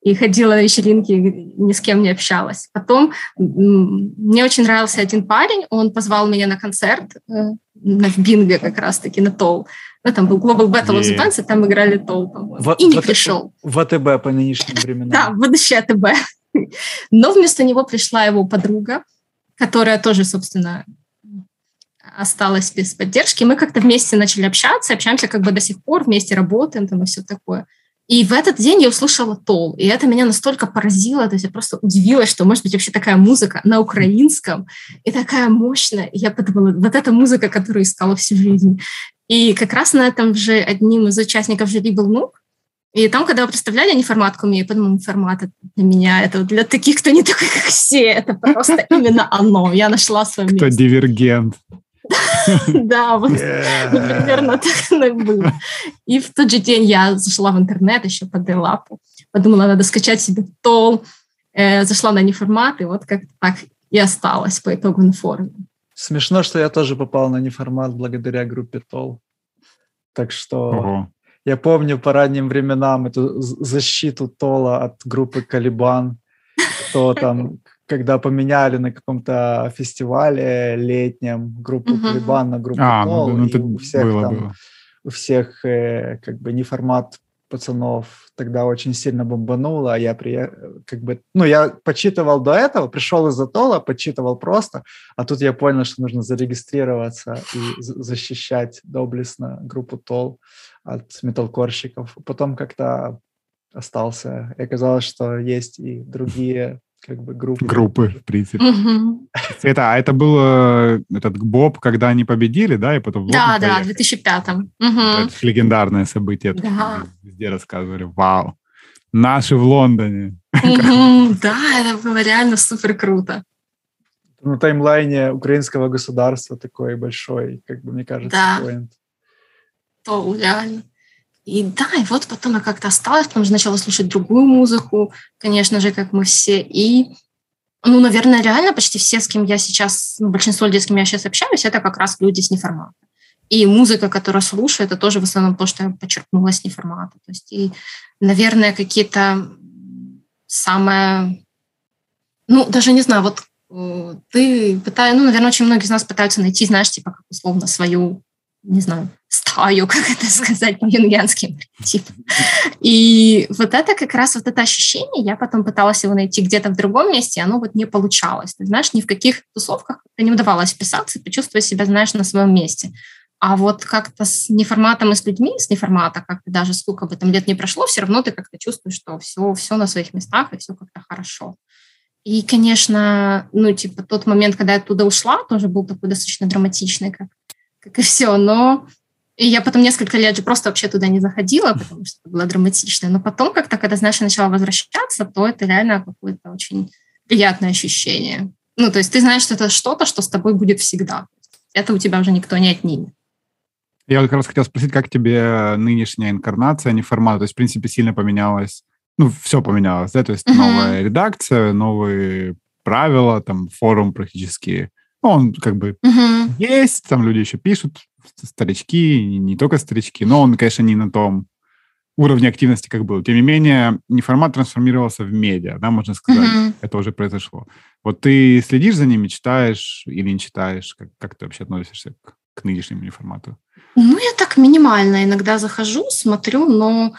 и ходила на вечеринки, ни с кем не общалась. Потом мне очень нравился один парень, он позвал меня на концерт э, на Бинго как раз-таки, на Тол. Ну, там был Global Battle of the Bands, и там играли Тол, по-моему. И не в, пришел. В АТБ по нынешним временам. Да, в будущее АТБ. *laughs* Но вместо него пришла его подруга, которая тоже, собственно, осталась без поддержки. Мы как-то вместе начали общаться, общаемся как бы до сих пор, вместе работаем там и все такое. И в этот день я услышала Тол, и это меня настолько поразило, то есть я просто удивилась, что может быть вообще такая музыка на украинском и такая мощная. И я подумала, вот эта музыка, которую искала всю жизнь. И как раз на этом же одним из участников жюри был Нук, и там, когда представляли они формат Куми, я подумала, формат для меня, это для таких, кто не такой, как все, это просто *laughs* именно оно. Я нашла свое место. Кто дивергент. *laughs* Да, вот примерно так оно и было. И в тот же день я зашла в интернет еще по Делапу, подумала, надо скачать себе тол, э, зашла на неформат, и вот как так и осталась по итогу на форуме. Смешно, что я тоже попал на неформат благодаря группе Тол. Так что я помню по ранним временам эту защиту Тола от группы Калибан, кто там когда поменяли на каком-то фестивале летнем группу uh-huh. Калибан на группу а, Тол, ну, ну, у всех было, там, было. у всех э, как бы не формат пацанов тогда очень сильно бомбануло, а я приехал, как бы, ну, я почитывал до этого, пришел из-за Тола, почитывал просто, а тут я понял, что нужно зарегистрироваться и защищать доблестно группу Тол от металкорщиков. Потом как-то остался, и оказалось, что есть и другие как бы группы. Группы, в принципе. Угу. Это, а это был этот Боб, когда они победили, да, и потом... Да, да, в 2005-м. Угу. Это легендарное событие. Да. Везде рассказывали. Вау. Наши в Лондоне. Угу, *laughs* да, это было реально супер круто. На таймлайне украинского государства такой большой, как бы, мне кажется, да. поинт. То, реально. И да, и вот потом я как-то осталась, потом же начала слушать другую музыку, конечно же, как мы все. И, ну, наверное, реально почти все, с кем я сейчас, ну, большинство людей, с кем я сейчас общаюсь, это как раз люди с неформата. И музыка, которую слушаю, это тоже в основном то, что я подчеркнула с неформата. То есть, и, наверное, какие-то самые... Ну, даже не знаю, вот э, ты пытаешься, ну, наверное, очень многие из нас пытаются найти, знаешь, типа, как условно, свою не знаю, стаю, *laughs* как это сказать по-юнгянски. Типа. И вот это как раз вот это ощущение, я потом пыталась его найти где-то в другом месте, и оно вот не получалось. Ты знаешь, ни в каких тусовках не удавалось вписаться и почувствовать себя, знаешь, на своем месте. А вот как-то с неформатом и с людьми, с неформата, как-то даже сколько бы там лет не прошло, все равно ты как-то чувствуешь, что все, все на своих местах и все как-то хорошо. И, конечно, ну, типа, тот момент, когда я оттуда ушла, тоже был такой достаточно драматичный, как как и все. Но и я потом несколько лет же просто вообще туда не заходила, потому что было драматично. Но потом как-то, когда, знаешь, я начала возвращаться, то это реально какое-то очень приятное ощущение. Ну, то есть ты знаешь, что это что-то, что с тобой будет всегда. Это у тебя уже никто не отнимет. Я как раз хотел спросить, как тебе нынешняя инкарнация, а не формат? То есть, в принципе, сильно поменялось, ну, все поменялось, да? То есть uh-huh. новая редакция, новые правила, там, форум практически ну, он как бы угу. есть, там люди еще пишут, старички, не только старички, но он, конечно, не на том уровне активности как был. Тем не менее, неформат трансформировался в медиа, да, можно сказать. Mm-hmm. Это уже произошло. Вот ты следишь за ними, читаешь или не читаешь? Как, как ты вообще относишься к, к нынешнему неформату? Ну, я так минимально иногда захожу, смотрю, но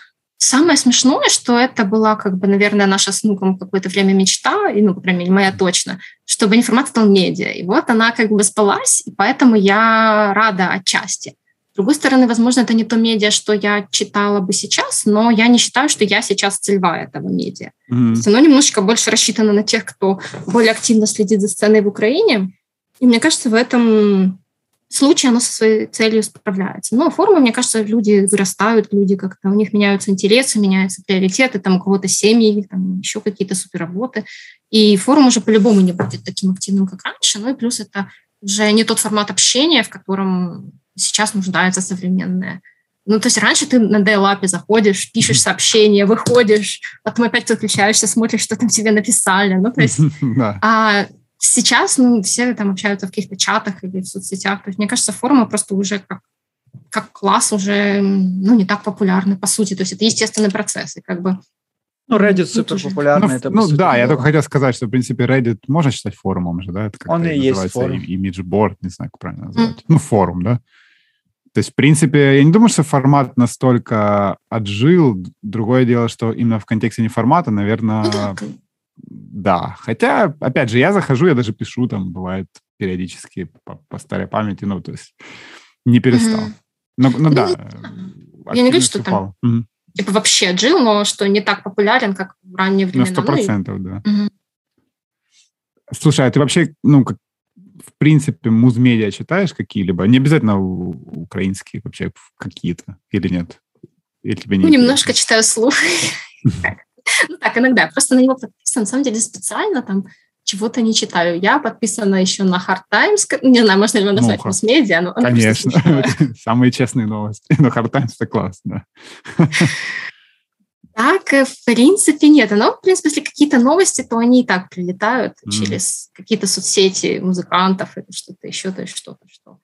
самое смешное, что это была, как бы, наверное, наша с внуком какое-то время мечта, и, ну, по крайней мере, моя точно, чтобы информация стал медиа. И вот она как бы спалась, и поэтому я рада отчасти. С другой стороны, возможно, это не то медиа, что я читала бы сейчас, но я не считаю, что я сейчас целевая этого медиа. Mm-hmm. Оно немножечко больше рассчитано на тех, кто более активно следит за сценой в Украине. И мне кажется, в этом случае оно со своей целью справляется. Но формы, мне кажется, люди вырастают, люди как-то, у них меняются интересы, меняются приоритеты, там у кого-то семьи, там еще какие-то суперработы. И форум уже по-любому не будет таким активным, как раньше. Ну и плюс это уже не тот формат общения, в котором сейчас нуждается современная. Ну, то есть раньше ты на дейлапе заходишь, пишешь сообщение, выходишь, потом опять отключаешься, смотришь, что там тебе написали. Ну, то есть... *laughs* А сейчас, ну, все там общаются в каких-то чатах или в соцсетях. То есть, мне кажется, форумы просто уже как, как класс уже, ну, не так популярны, по сути. То есть это естественный процесс. И как бы ну, Reddit супер популярный. Ну, это, ну да, было. я только хотел сказать, что, в принципе, Reddit можно считать форумом же, да? Это как Он и есть форум. Имиджборд, не знаю, как правильно назвать. Mm. Ну, форум, да? То есть, в принципе, я не думаю, что формат настолько отжил. Другое дело, что именно в контексте не формата, наверное, ну, да. Хотя, опять же, я захожу, я даже пишу, там, бывает, периодически по, по старой памяти, ну, то есть не перестал. Mm-hmm. Но, ну, ну да. Я не говорю, что там mm-hmm. типа вообще отжил, но что не так популярен, как в ранние времена. На сто процентов, ну, да. Mm-hmm. Слушай, а ты вообще, ну, как, в принципе, музмедиа читаешь какие-либо? Не обязательно украинские вообще какие-то или нет? Или тебе не ну, немножко читаю слух. *laughs* *laughs* Ну так, иногда. Просто на него подписан. На самом деле специально там чего-то не читаю. Я подписана еще на Hard Times. Не знаю, можно ли его назвать ну, масс-медиа, но Конечно. *laughs* Самые честные новости. *laughs* Но Hard Times — это классно. Так, э, в принципе, нет. Но, в принципе, если какие-то новости, то они и так прилетают mm. через какие-то соцсети музыкантов или что-то еще, то есть что-то, что...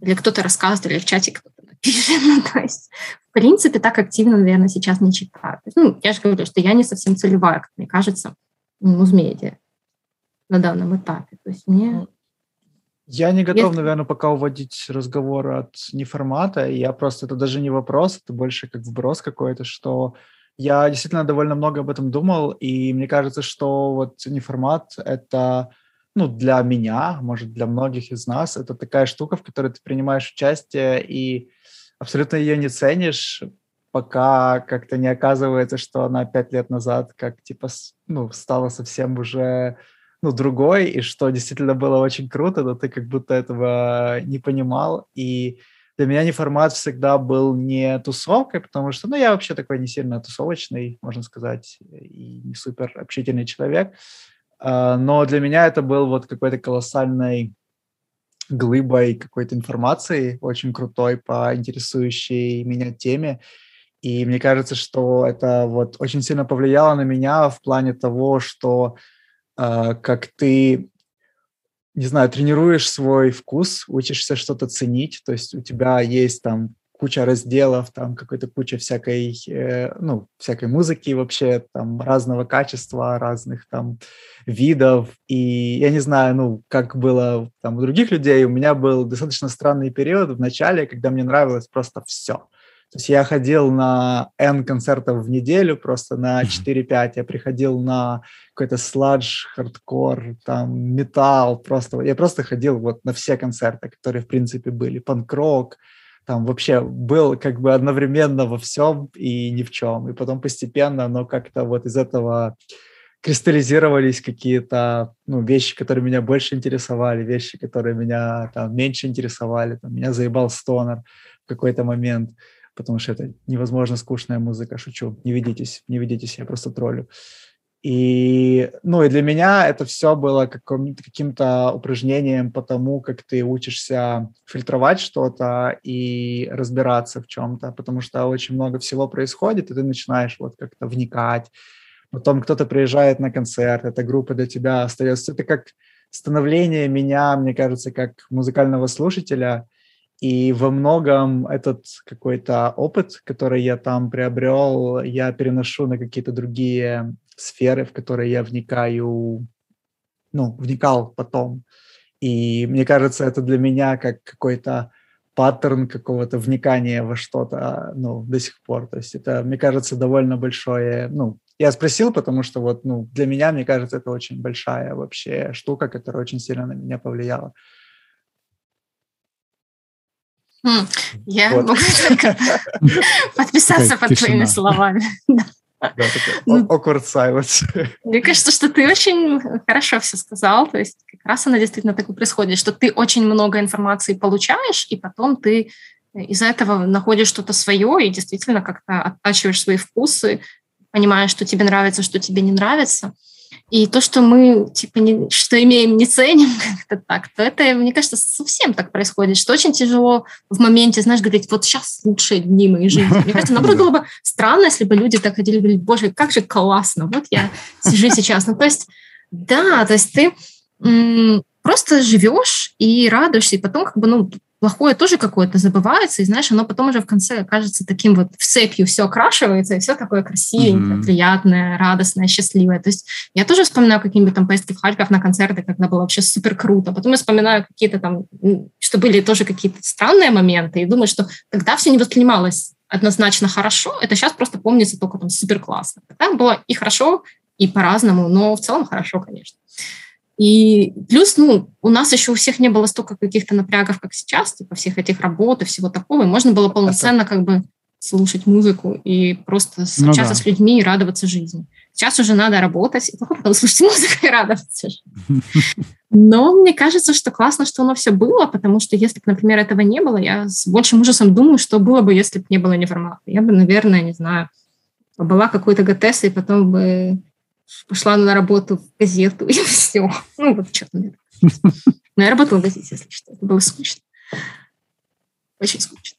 Или кто-то рассказывает, или в чате кто-то. *laughs* ну, то есть, в принципе, так активно, наверное, сейчас не читаю. Ну, я же говорю, что я не совсем целевая, как мне кажется, музмедиа на данном этапе. То есть мне ну, я не готов, Если... наверное, пока уводить разговор от неформата. Я просто, это даже не вопрос, это больше как вброс какой-то, что я действительно довольно много об этом думал, и мне кажется, что вот неформат — это, ну, для меня, может, для многих из нас, это такая штука, в которой ты принимаешь участие и абсолютно ее не ценишь, пока как-то не оказывается, что она пять лет назад как, типа, ну, стала совсем уже ну, другой, и что действительно было очень круто, но ты как будто этого не понимал, и для меня неформат всегда был не тусовкой, потому что, ну, я вообще такой не сильно тусовочный, можно сказать, и не супер общительный человек. А, но для меня это был вот какой-то колоссальной глыбой какой-то информации, очень крутой по интересующей меня теме. И мне кажется, что это вот очень сильно повлияло на меня в плане того, что э, как ты не знаю, тренируешь свой вкус, учишься что-то ценить, то есть у тебя есть там куча разделов, там какой-то куча всякой, э, ну, всякой музыки вообще, там разного качества, разных там видов, и я не знаю, ну, как было там у других людей, у меня был достаточно странный период в начале, когда мне нравилось просто все. То есть я ходил на N концертов в неделю, просто на 4-5. Я приходил на какой-то сладж, хардкор, там, металл. Просто, я просто ходил вот на все концерты, которые, в принципе, были. Панк-рок, там вообще был как бы одновременно во всем и ни в чем. И потом постепенно оно как-то вот из этого кристаллизировались какие-то ну, вещи, которые меня больше интересовали, вещи, которые меня там меньше интересовали. Там, меня заебал стонер в какой-то момент потому что это невозможно скучная музыка, шучу, не ведитесь, не ведитесь, я просто троллю. И, ну, и для меня это все было каким-то упражнением по тому, как ты учишься фильтровать что-то и разбираться в чем-то, потому что очень много всего происходит, и ты начинаешь вот как-то вникать. Потом кто-то приезжает на концерт, эта группа для тебя остается. Это как становление меня, мне кажется, как музыкального слушателя – и во многом этот какой-то опыт, который я там приобрел, я переношу на какие-то другие сферы, в которые я вникаю, ну, вникал потом. И мне кажется, это для меня как какой-то паттерн какого-то вникания во что-то, ну, до сих пор. То есть это, мне кажется, довольно большое, ну, я спросил, потому что вот, ну, для меня, мне кажется, это очень большая вообще штука, которая очень сильно на меня повлияла. Хм, я вот. могу только *laughs* подписаться под твоими словами. *laughs* Ну, awkward *laughs* silence. Мне кажется, что ты очень хорошо все сказал. То есть как раз она действительно так и происходит, что ты очень много информации получаешь, и потом ты из-за этого находишь что-то свое и действительно как-то оттачиваешь свои вкусы, понимаешь, что тебе нравится, что тебе не нравится. И то, что мы, типа, не, что имеем, не ценим *laughs* как-то так, то это, мне кажется, совсем так происходит, что очень тяжело в моменте, знаешь, говорить, вот сейчас лучшие дни моей *laughs* жизни. Мне кажется, наоборот, было бы странно, если бы люди так ходили говорили, боже, как же классно, вот я сижу сейчас. Ну, то есть, да, то есть ты просто живешь и радуешься, и потом как бы, ну, плохое тоже какое-то забывается, и знаешь, оно потом уже в конце кажется таким вот в цепью все окрашивается, и все такое красивенькое, mm-hmm. приятное, радостное, счастливое. То есть я тоже вспоминаю какие-нибудь там поездки в Харьков на концерты, когда было вообще супер круто. Потом я вспоминаю какие-то там, что были тоже какие-то странные моменты, и думаю, что тогда все не воспринималось однозначно хорошо, это сейчас просто помнится только там супер классно. Тогда было и хорошо, и по-разному, но в целом хорошо, конечно. И плюс, ну, у нас еще у всех не было столько каких-то напрягов, как сейчас, типа всех этих работ и всего такого, и можно было полноценно как бы слушать музыку и просто ну, общаться да. с людьми и радоваться жизни. Сейчас уже надо работать, и потом *laughs* слушать музыку и радоваться. *laughs* Но мне кажется, что классно, что оно все было, потому что если бы, например, этого не было, я с большим ужасом думаю, что было бы, если бы не было неформата. Я бы, наверное, не знаю, была какой-то ГТС, и потом бы пошла на работу в газету, *laughs* и все. Ну, вот что-то мне. *laughs* Но я работала в газете, если что. Это было скучно. Очень скучно.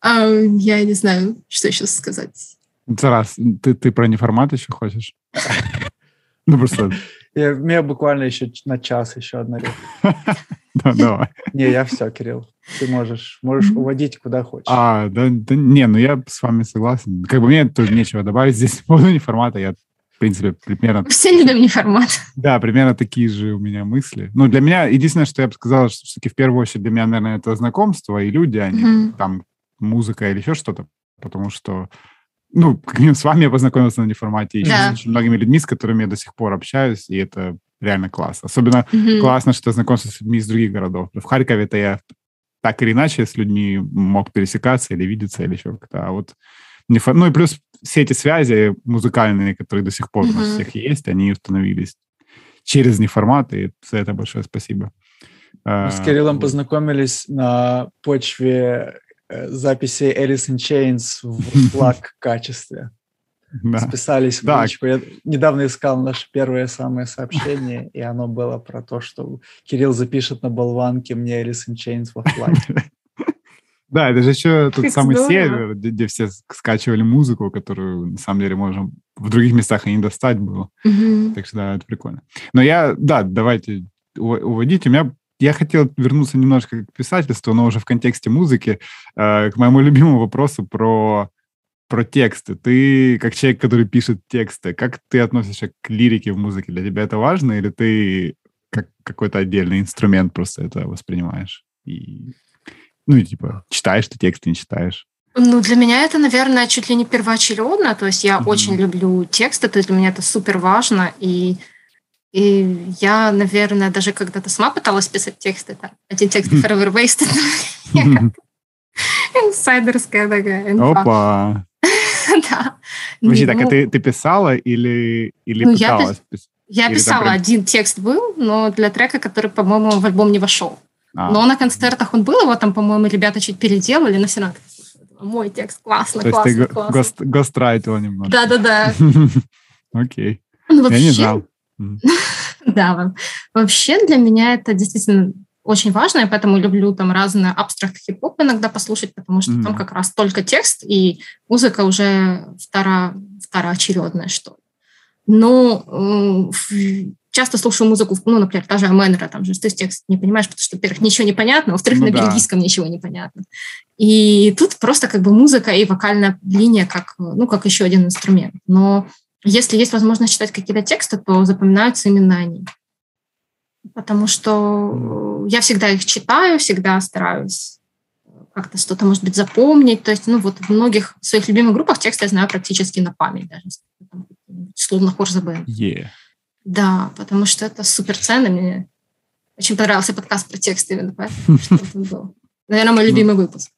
А, я не знаю, что еще сказать. Тарас, ты, ты про неформат еще хочешь? *laughs* Ну, просто... Я, мне буквально еще на час еще одна Да, давай. Не, я все, Кирилл. Ты можешь, можешь уводить куда хочешь. А, да, да, не, ну я с вами согласен. Как бы мне тоже нечего добавить здесь по поводу неформата. Я принципе, примерно... Все любим неформат. Да, примерно такие же у меня мысли. Ну, для меня, единственное, что я бы сказала, что все-таки в первую очередь для меня, наверное, это знакомство и люди, а не mm-hmm. там музыка или еще что-то, потому что, ну, как минимум с вами я познакомился на неформате, и да. с очень многими людьми, с которыми я до сих пор общаюсь, и это реально классно. Особенно mm-hmm. классно, что знакомство с людьми из других городов. В Харькове это я так или иначе с людьми мог пересекаться или видеться, или еще как-то. А вот ну и плюс все эти связи музыкальные, которые до сих пор mm-hmm. у нас всех есть, они установились через неформат, и за это большое спасибо. Мы с Кириллом вот. познакомились на почве э, записи Alice in Chains в *laughs* флаг качестве. Да. Списались в да. личку. Я недавно искал наше первое самое сообщение, и оно было про то, что Кирилл запишет на болванке мне Alice in Chains во флаге. *laughs* Да, это же еще тот как самый здорово. сервер, где, где все скачивали музыку, которую, на самом деле, можно в других местах и не достать было. Угу. Так что, да, это прикольно. Но я, да, давайте уводить. У меня я хотел вернуться немножко к писательству, но уже в контексте музыки, э, к моему *laughs* любимому вопросу про, про тексты. Ты, как человек, который пишет тексты, как ты относишься к лирике в музыке? Для тебя это важно или ты как какой-то отдельный инструмент просто это воспринимаешь? И ну, типа, читаешь ты тексты, не читаешь? Ну, для меня это, наверное, чуть ли не первоочередно. То есть я mm-hmm. очень люблю тексты, то есть для меня это супер важно. И, и я, наверное, даже когда-то сама пыталась писать тексты, это один текст Forever Wasted. Инсайдерская такая Опа! *laughs* Да. Подожди, так, а ну ты, писала или, ну, пыталась? Я писала, один текст был, но для трека, который, по-моему, в альбом не вошел. А. Но на концертах он был, его там, по-моему, ребята чуть переделали, но все равно мой текст классно, То классно, есть классно. Гост, гострайтила немного. Да-да-да. *laughs* Окей. Ну, Я не знал. *laughs* Да, вообще для меня это действительно очень важно, и поэтому люблю там разные абстракт хип-хоп иногда послушать, потому что там как раз только текст, и музыка уже втора, второочередная, что ли. Но э, часто слушаю музыку, ну, например, та же Аменера, там же ты текст не понимаешь, потому что, во-первых, ничего не понятно, во-вторых, ну, на да. бельгийском ничего не понятно. И тут просто как бы музыка и вокальная линия как, ну, как еще один инструмент. Но если есть возможность читать какие-то тексты, то запоминаются именно они. Потому что я всегда их читаю, всегда стараюсь как-то что-то, может быть, запомнить. То есть, ну, вот в многих своих любимых группах тексты я знаю практически на память, даже словно хор забыл. Yeah. Да, потому что это супер ценно. Мне очень понравился подкаст про тексты именно поэтому, *laughs* что это был. Наверное, мой любимый выпуск.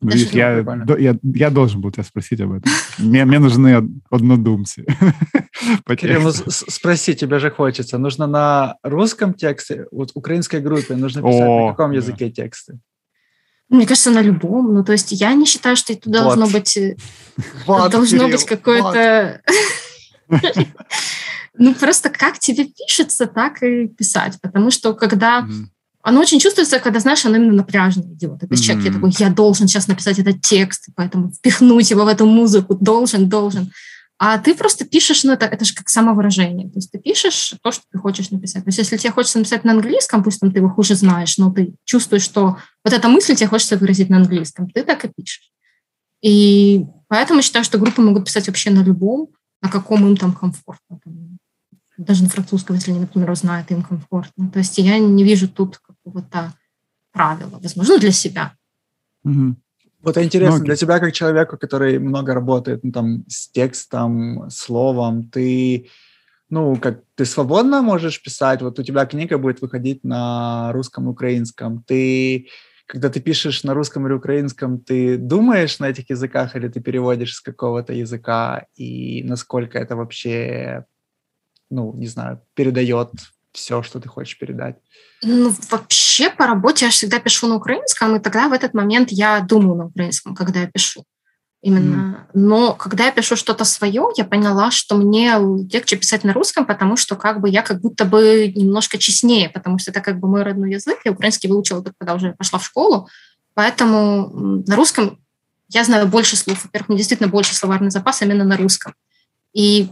Ну, видишь, я, я, я должен был тебя спросить об этом. Мне, мне нужны однодумцы. *laughs* Кирилл, спроси, тебе же хочется. Нужно на русском тексте, вот украинской группе, нужно писать О, на каком языке тексты? Мне кажется, на любом. Ну, то есть я не считаю, что это должно вот. быть... Вот, должно Кирилл, быть какое-то... Вот. *laughs* Ну, просто как тебе пишется, так и писать. Потому что когда... Mm-hmm. Оно очень чувствуется, когда, знаешь, оно именно напряжно идет. То есть mm-hmm. человек я такой, я должен сейчас написать этот текст, поэтому впихнуть его в эту музыку, должен, должен. А ты просто пишешь, ну, это, это же как самовыражение. То есть ты пишешь то, что ты хочешь написать. То есть если тебе хочется написать на английском, пусть там ты его хуже знаешь, но ты чувствуешь, что вот эта мысль тебе хочется выразить на английском, ты так и пишешь. И поэтому считаю, что группы могут писать вообще на любом, на каком им там комфортно даже на французском, если они, например, узнают, им комфортно. То есть я не вижу тут какого-то правила, возможно, для себя. Угу. Вот интересно, Многие. для тебя, как человека, который много работает ну, там, с текстом, словом, ты, ну, как ты свободно можешь писать, вот у тебя книга будет выходить на русском, украинском, ты, когда ты пишешь на русском или украинском, ты думаешь на этих языках или ты переводишь с какого-то языка, и насколько это вообще ну, не знаю, передает все, что ты хочешь передать? Ну, вообще по работе я всегда пишу на украинском, и тогда в этот момент я думаю на украинском, когда я пишу. Именно. Mm. Но когда я пишу что-то свое, я поняла, что мне легче писать на русском, потому что как бы я как будто бы немножко честнее, потому что это как бы мой родной язык. Я украинский выучила только когда уже пошла в школу. Поэтому на русском я знаю больше слов. Во-первых, мне действительно больше словарный запас именно на русском. И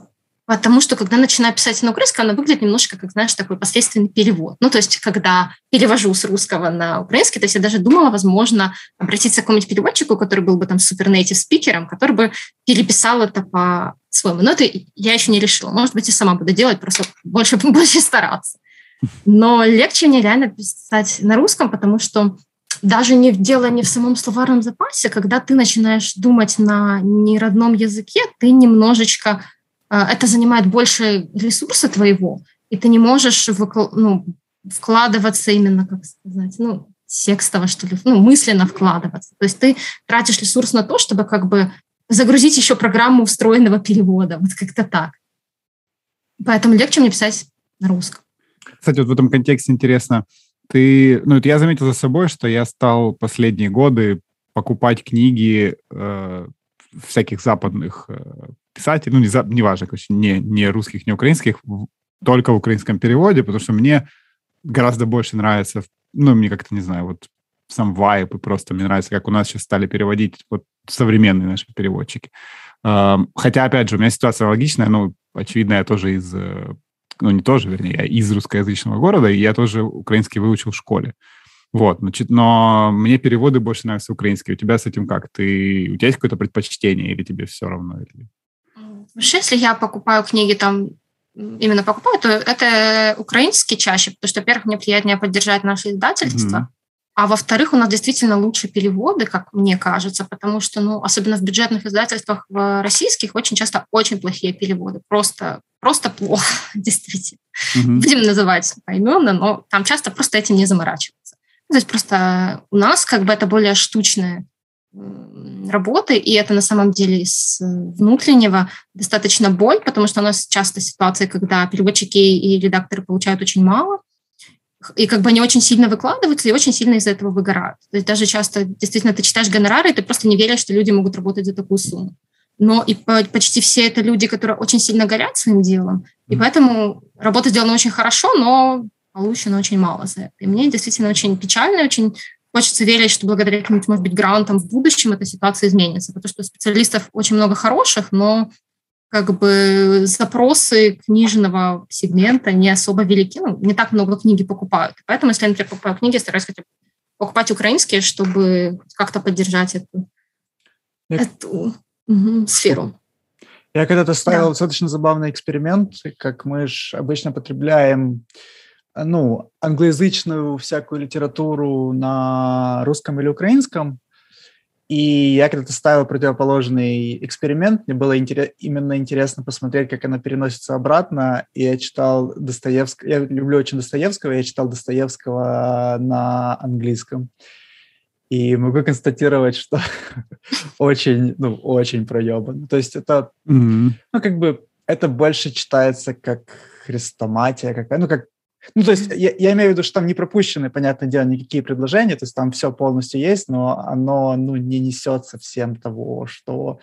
Потому что, когда начинаю писать на украинском, она выглядит немножко, как, знаешь, такой посредственный перевод. Ну, то есть, когда перевожу с русского на украинский, то есть я даже думала, возможно, обратиться к какому-нибудь переводчику, который был бы там супернейтив спикером, который бы переписал это по-своему. Но это я еще не решила. Может быть, и сама буду делать, просто больше, *laughs* больше стараться. Но легче мне реально писать на русском, потому что даже не дело не в самом словарном запасе, когда ты начинаешь думать на неродном языке, ты немножечко это занимает больше ресурса твоего, и ты не можешь ну, вкладываться именно, как сказать, ну, текстово, что ли, ну, мысленно вкладываться. То есть ты тратишь ресурс на то, чтобы как бы загрузить еще программу встроенного перевода, вот как-то так. Поэтому легче мне писать на русском. Кстати, вот в этом контексте интересно, ты, ну, я заметил за собой, что я стал последние годы покупать книги э, всяких западных э, писателей, ну, не, за, не важно, короче, не, не русских, не украинских, только в украинском переводе, потому что мне гораздо больше нравится, ну, мне как-то, не знаю, вот сам вайп, и просто мне нравится, как у нас сейчас стали переводить вот современные наши переводчики. Хотя, опять же, у меня ситуация логичная, ну, очевидно, я тоже из, э, ну, не тоже, вернее, я из русскоязычного города, и я тоже украинский выучил в школе. Вот, значит, но мне переводы больше нравятся украинские. У тебя с этим как? Ты, у тебя есть какое-то предпочтение или тебе все равно? Или... Вообще, если я покупаю книги там именно покупаю, то это украинские чаще, потому что, во-первых, мне приятнее поддержать наше издательство, mm-hmm. а во-вторых, у нас действительно лучше переводы, как мне кажется, потому что, ну, особенно в бюджетных издательствах в российских очень часто очень плохие переводы, просто, просто плохо, *laughs* действительно. Mm-hmm. Будем называть поименно, но там часто просто этим не заморачиваются. То есть просто у нас как бы это более штучное работы, и это на самом деле из внутреннего достаточно боль, потому что у нас часто ситуации, когда переводчики и редакторы получают очень мало, и как бы они очень сильно выкладываются и очень сильно из-за этого выгорают. То есть даже часто действительно ты читаешь гонорары, и ты просто не веришь, что люди могут работать за такую сумму. Но и почти все это люди, которые очень сильно горят своим делом, и поэтому работа сделана очень хорошо, но получено очень мало за это. И мне действительно очень печально, очень Хочется верить, что благодаря каким-нибудь, может быть, грантам в будущем эта ситуация изменится, потому что специалистов очень много хороших, но как бы запросы книжного сегмента не особо велики, ну, не так много книги покупают. Поэтому, если я, например, покупаю книги, стараюсь хотя бы покупать украинские, чтобы как-то поддержать эту, я... эту угу, сферу. Я когда-то ставил да. достаточно забавный эксперимент, как мы же обычно потребляем ну, англоязычную всякую литературу на русском или украинском, и я когда-то ставил противоположный эксперимент, мне было интерес, именно интересно посмотреть, как она переносится обратно, и я читал Достоевского, я люблю очень Достоевского, я читал Достоевского на английском. И могу констатировать, что *laughs* очень, ну, очень проебан. То есть это, mm-hmm. ну, как бы, это больше читается как хрестоматия, какая, ну, как ну, то есть я, я имею в виду, что там не пропущены, понятное дело, никакие предложения, то есть там все полностью есть, но оно, ну, не несет совсем того, что,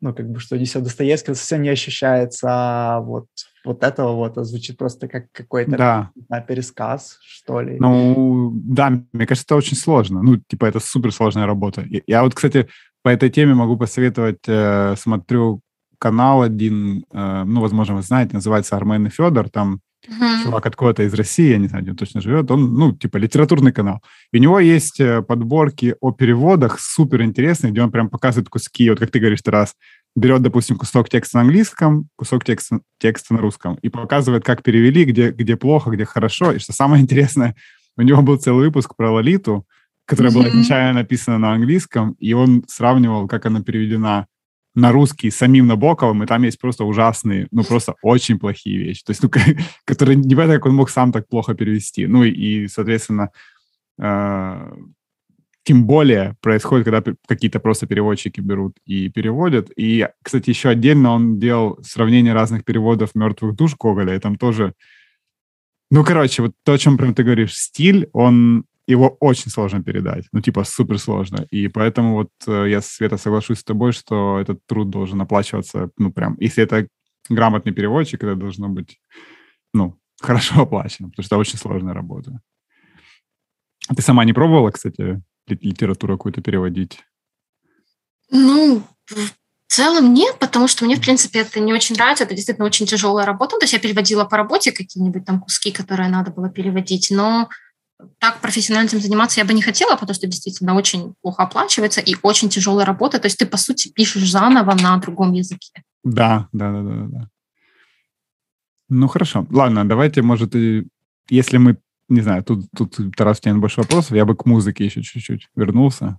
ну, как бы, что несет Достоевский, совсем не ощущается а вот, вот этого вот, а звучит просто как какой-то да. пересказ, что ли. Ну, да, мне кажется, это очень сложно, ну, типа, это суперсложная работа. Я вот, кстати, по этой теме могу посоветовать, э, смотрю канал один, э, ну, возможно, вы знаете, называется «Армен и Федор», там Uh-huh. Чувак откуда-то из России, я не знаю, где он точно живет, он, ну, типа, литературный канал. И у него есть э, подборки о переводах супер интересные, где он прям показывает куски, вот как ты говоришь, раз берет, допустим, кусок текста на английском, кусок текста, текста на русском, и показывает, как перевели, где, где плохо, где хорошо. И что самое интересное, у него был целый выпуск про Лолиту, которая uh-huh. была изначально написана на английском, и он сравнивал, как она переведена на русский самим Набоковым, и там есть просто ужасные, ну, просто очень плохие вещи. То есть, ну, *laughs* которые не понятно, как он мог сам так плохо перевести. Ну, и, соответственно, э, тем более происходит, когда какие-то просто переводчики берут и переводят. И, кстати, еще отдельно он делал сравнение разных переводов «Мертвых душ» Гоголя, и там тоже... Ну, короче, вот то, о чем прям ты говоришь, стиль, он его очень сложно передать, ну, типа, супер сложно. И поэтому вот э, я, Света, соглашусь с тобой, что этот труд должен оплачиваться, ну, прям, если это грамотный переводчик, это должно быть, ну, *laughs* хорошо оплачено, потому что это очень сложная работа. Ты сама не пробовала, кстати, литературу какую-то переводить? Ну, в целом нет, потому что мне, в принципе, это не очень нравится. Это действительно очень тяжелая работа. То есть я переводила по работе какие-нибудь там куски, которые надо было переводить, но так профессионально этим заниматься я бы не хотела, потому что действительно очень плохо оплачивается и очень тяжелая работа. То есть ты, по сути, пишешь заново на другом языке. Да, да, да, да, да. Ну, хорошо. Ладно, давайте, может, и если мы, не знаю, тут, тут Тарас, у тебя больше вопросов, я бы к музыке еще чуть-чуть вернулся.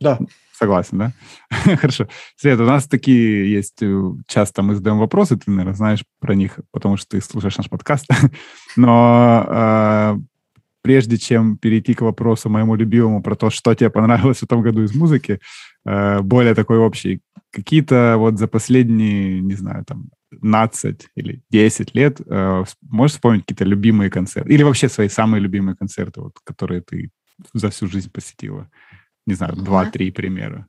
Да. Согласен, да? *laughs* Хорошо. Свет, у нас такие есть, э, часто мы задаем вопросы, ты, наверное, знаешь про них, потому что ты слушаешь наш подкаст. *laughs* Но э, прежде чем перейти к вопросу моему любимому про то, что тебе понравилось в этом году из музыки, э, более такой общий, какие-то вот за последние, не знаю, там, 15 или 10 лет э, можешь вспомнить какие-то любимые концерты? Или вообще свои самые любимые концерты, вот, которые ты за всю жизнь посетила? Не знаю, два-три примера.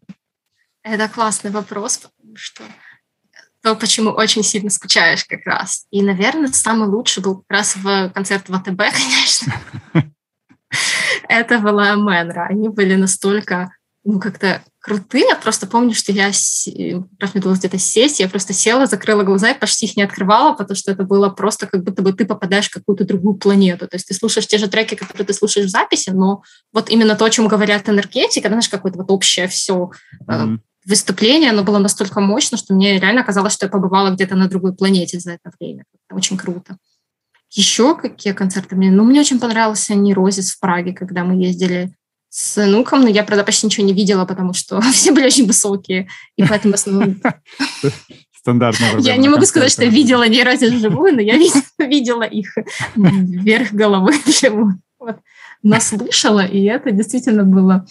Это классный вопрос, потому что то, почему очень сильно скучаешь как раз. И, наверное, самый лучший был как раз в концерт АТБ, *laughs* конечно. Это была Мэнра. Они были настолько, ну, как-то крутые. Я просто помню, что я, раз мне удалось где-то сесть, я просто села, закрыла глаза и почти их не открывала, потому что это было просто как будто бы ты попадаешь в какую-то другую планету. То есть ты слушаешь те же треки, которые ты слушаешь в записи, но вот именно то, о чем говорят энергетика, знаешь, какое-то вот общее все mm-hmm выступление, оно было настолько мощно, что мне реально казалось, что я побывала где-то на другой планете за это время. Это очень круто. Еще какие концерты мне? Ну, мне очень понравился Нерозис в Праге, когда мы ездили с внуком, но я, правда, почти ничего не видела, потому что *laughs* все были очень высокие, и поэтому основном... *laughs* Стандартная Я не могу сказать, что я видела Нерозис вживую, но я *laughs* видела их вверх головы вживую. Вот. Но слышала, и это действительно было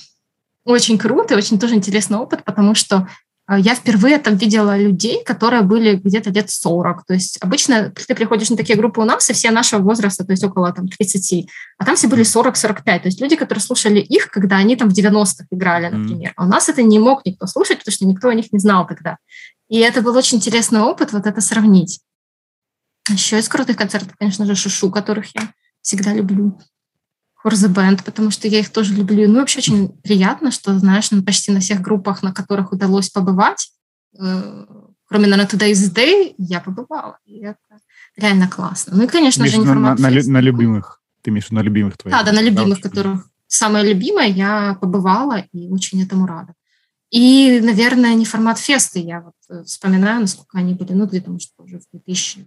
очень круто, очень тоже интересный опыт, потому что а, я впервые там видела людей, которые были где-то лет 40. То есть обычно ты приходишь на такие группы у нас, и все нашего возраста, то есть около там, 30. А там все были 40-45. То есть люди, которые слушали их, когда они там в 90-х играли, например. А у нас это не мог никто слушать, потому что никто о них не знал тогда. И это был очень интересный опыт вот это сравнить. Еще из крутых концертов, конечно же, Шушу, которых я всегда люблю. The Band, потому что я их тоже люблю. Ну, вообще очень приятно, что, знаешь, почти на всех группах, на которых удалось побывать, э, кроме, наверное, Today's Day, я побывала. И это реально классно. Ну и, конечно же, не на, на, на любимых. Ты имеешь на любимых твоих? Да, да, на любимых, да, которых самое любимое, я побывала и очень этому рада. И, наверное, не формат феста. Я вот э, вспоминаю, насколько они были, ну, где-то, может, уже в 2012-2013,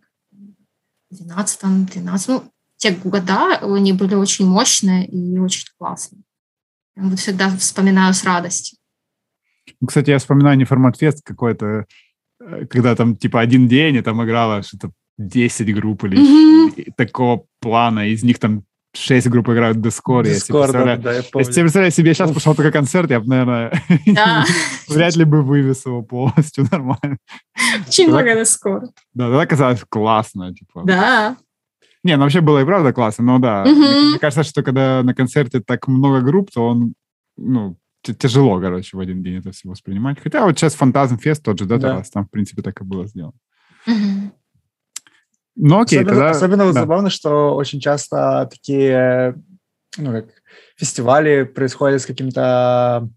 ну, те года они были очень мощные и очень классные. Я вот всегда вспоминаю с радостью. Ну, кстати, я вспоминаю не формат фест какой-то, э, когда там типа один день, и там играло что-то 10 групп или mm-hmm. такого плана, из них там шесть групп играют в Discord. Discord, да, да, я помню. Если ты представляешь себе, сейчас пошел такой концерт, я бы, наверное, *laughs* да. вряд ли бы вывез его полностью *laughs* нормально. Очень много Discord. Да, тогда казалось классно. Типа. Да. Не, ну вообще было и правда классно, но да. Угу. Мне, мне кажется, что когда на концерте так много групп, то он, ну, тяжело, короче, в один день это все воспринимать. Хотя вот сейчас Фантазм Фест тот же, да, да. там, в принципе, так и было сделано. Угу. Ну, окей, особенно, тогда... Особенно вот да. забавно, что очень часто такие, ну, как фестивали происходят с каким-то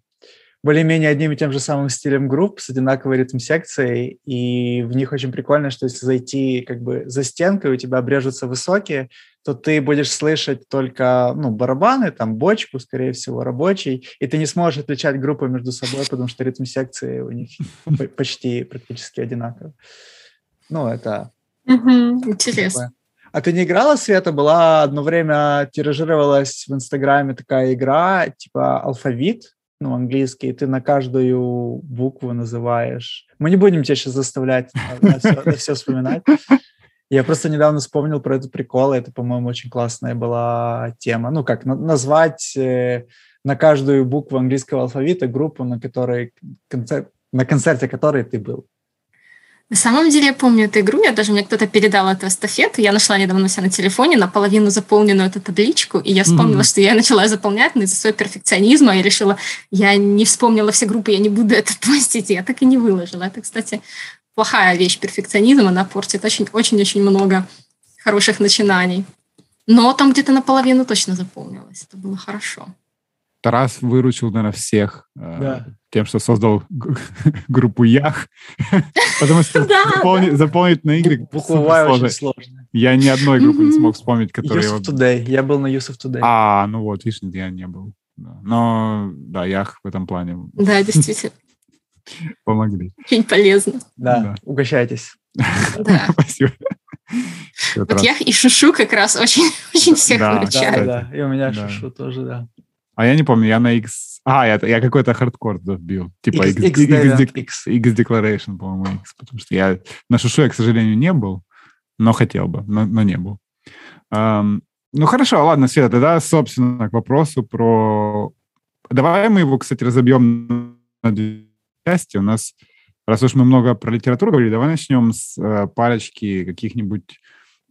более-менее одним и тем же самым стилем групп с одинаковой ритм-секцией, и в них очень прикольно, что если зайти как бы за стенкой, у тебя обрежутся высокие, то ты будешь слышать только ну, барабаны, там бочку, скорее всего, рабочий, и ты не сможешь отличать группы между собой, потому что ритм-секции у них *laughs* почти практически одинаковые. Ну, это... Интересно. А ты не играла, Света? Была одно время, тиражировалась в Инстаграме такая игра, типа алфавит, ну, английский, ты на каждую букву называешь. Мы не будем тебя сейчас заставлять на на все вспоминать. Я просто недавно вспомнил про этот прикол, это, по-моему, очень классная была тема. Ну, как назвать э, на каждую букву английского алфавита группу, на которой концерт, на концерте которой ты был. На самом деле я помню эту игру, я даже мне кто-то передал эту эстафету, я нашла недавно у себя на телефоне наполовину заполненную эту табличку, и я вспомнила, mm-hmm. что я начала заполнять, но из-за своего перфекционизма я решила, я не вспомнила все группы, я не буду это *laughs* постить, я так и не выложила. Это, кстати, плохая вещь, перфекционизм, она портит очень-очень-очень много хороших начинаний. Но там где-то наполовину точно заполнилось, это было хорошо. Тарас выручил, наверное, всех э, да. Тем, что создал *laughs* группу Ях, *laughs* потому что заполнить на игры Буквовая очень сложно. Я ни одной группы не смог вспомнить, которая... Yusuf Today. Я был на Yusuf Today. А, ну вот, видишь, я не был. Но, да, Ях в этом плане... Да, действительно. *laughs* Помогли. Очень полезно. Да, угощайтесь. Да. Спасибо. Вот я и Шушу как раз очень, очень всех выручаю. Да, да, и у меня Шушу тоже, да. А я не помню, я на X... А, я, я какой-то хардкор вбил. Типа X, X, X, X, X Declaration, по-моему, X. Потому что я на Шушу я, к сожалению, не был, но хотел бы, но, но не был. Um, ну, хорошо, ладно, Света, тогда, собственно, к вопросу про... Давай мы его, кстати, разобьем на две части. У нас, раз уж мы много про литературу говорили, давай начнем с э, парочки каких-нибудь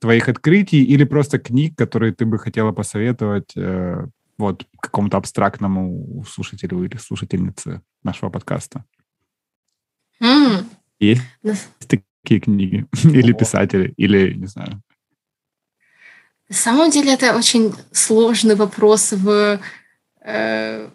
твоих открытий или просто книг, которые ты бы хотела посоветовать э, вот какому-то абстрактному слушателю или слушательнице нашего подкаста? Mm. Есть такие книги? *laughs* или писатели? Или, не знаю. На самом деле это очень сложный вопрос в, э,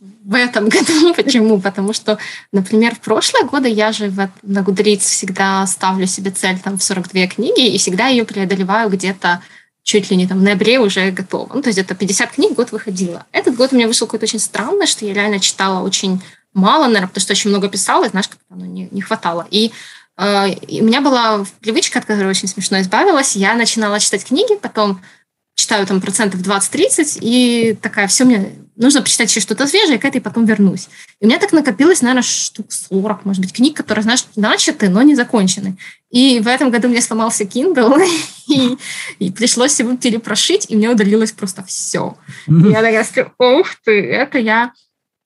в этом *laughs* году. Почему? Потому что, например, в прошлые годы я же в, на Goodreads всегда ставлю себе цель там в 42 книги и всегда ее преодолеваю где-то чуть ли не там в ноябре уже готова. Ну, то есть это 50 книг год выходило. Этот год у меня вышел какой-то очень странный, что я реально читала очень мало, наверное, потому что очень много писала, и, знаешь, как-то оно не, не хватало. И, э, и у меня была привычка, от которой очень смешно избавилась. Я начинала читать книги, потом читаю там процентов 20-30, и такая, все, мне нужно почитать еще что-то свежее, к этой потом вернусь. И у меня так накопилось, наверное, штук 40, может быть, книг, которые, знаешь, начаты, но не закончены. И в этом году мне сломался Kindle, *laughs* и, и пришлось его перепрошить, и мне удалилось просто все. И я такая ух ты, это я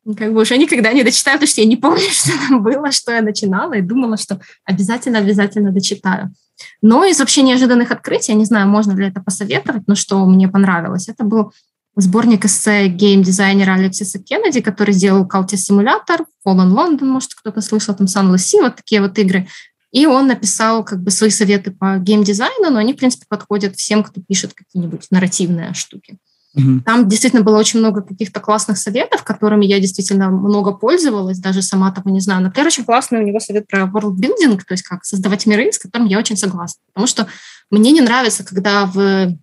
как бы уже никогда не дочитаю, потому что я не помню, *laughs* что там было, что я начинала, и думала, что обязательно-обязательно дочитаю. Но из вообще неожиданных открытий, я не знаю, можно ли это посоветовать, но что мне понравилось, это был сборник эссе гейм-дизайнера Алексиса Кеннеди, который сделал Калти Симулятор, Fallen London, может, кто-то слышал, там Sunless Sea, вот такие вот игры. И он написал как бы свои советы по гейм-дизайну, но они, в принципе, подходят всем, кто пишет какие-нибудь нарративные штуки. Mm-hmm. Там действительно было очень много каких-то классных советов, которыми я действительно много пользовалась, даже сама того не знаю. Например, очень классный у него совет про world building, то есть как создавать миры, с которым я очень согласна. Потому что мне не нравится, когда в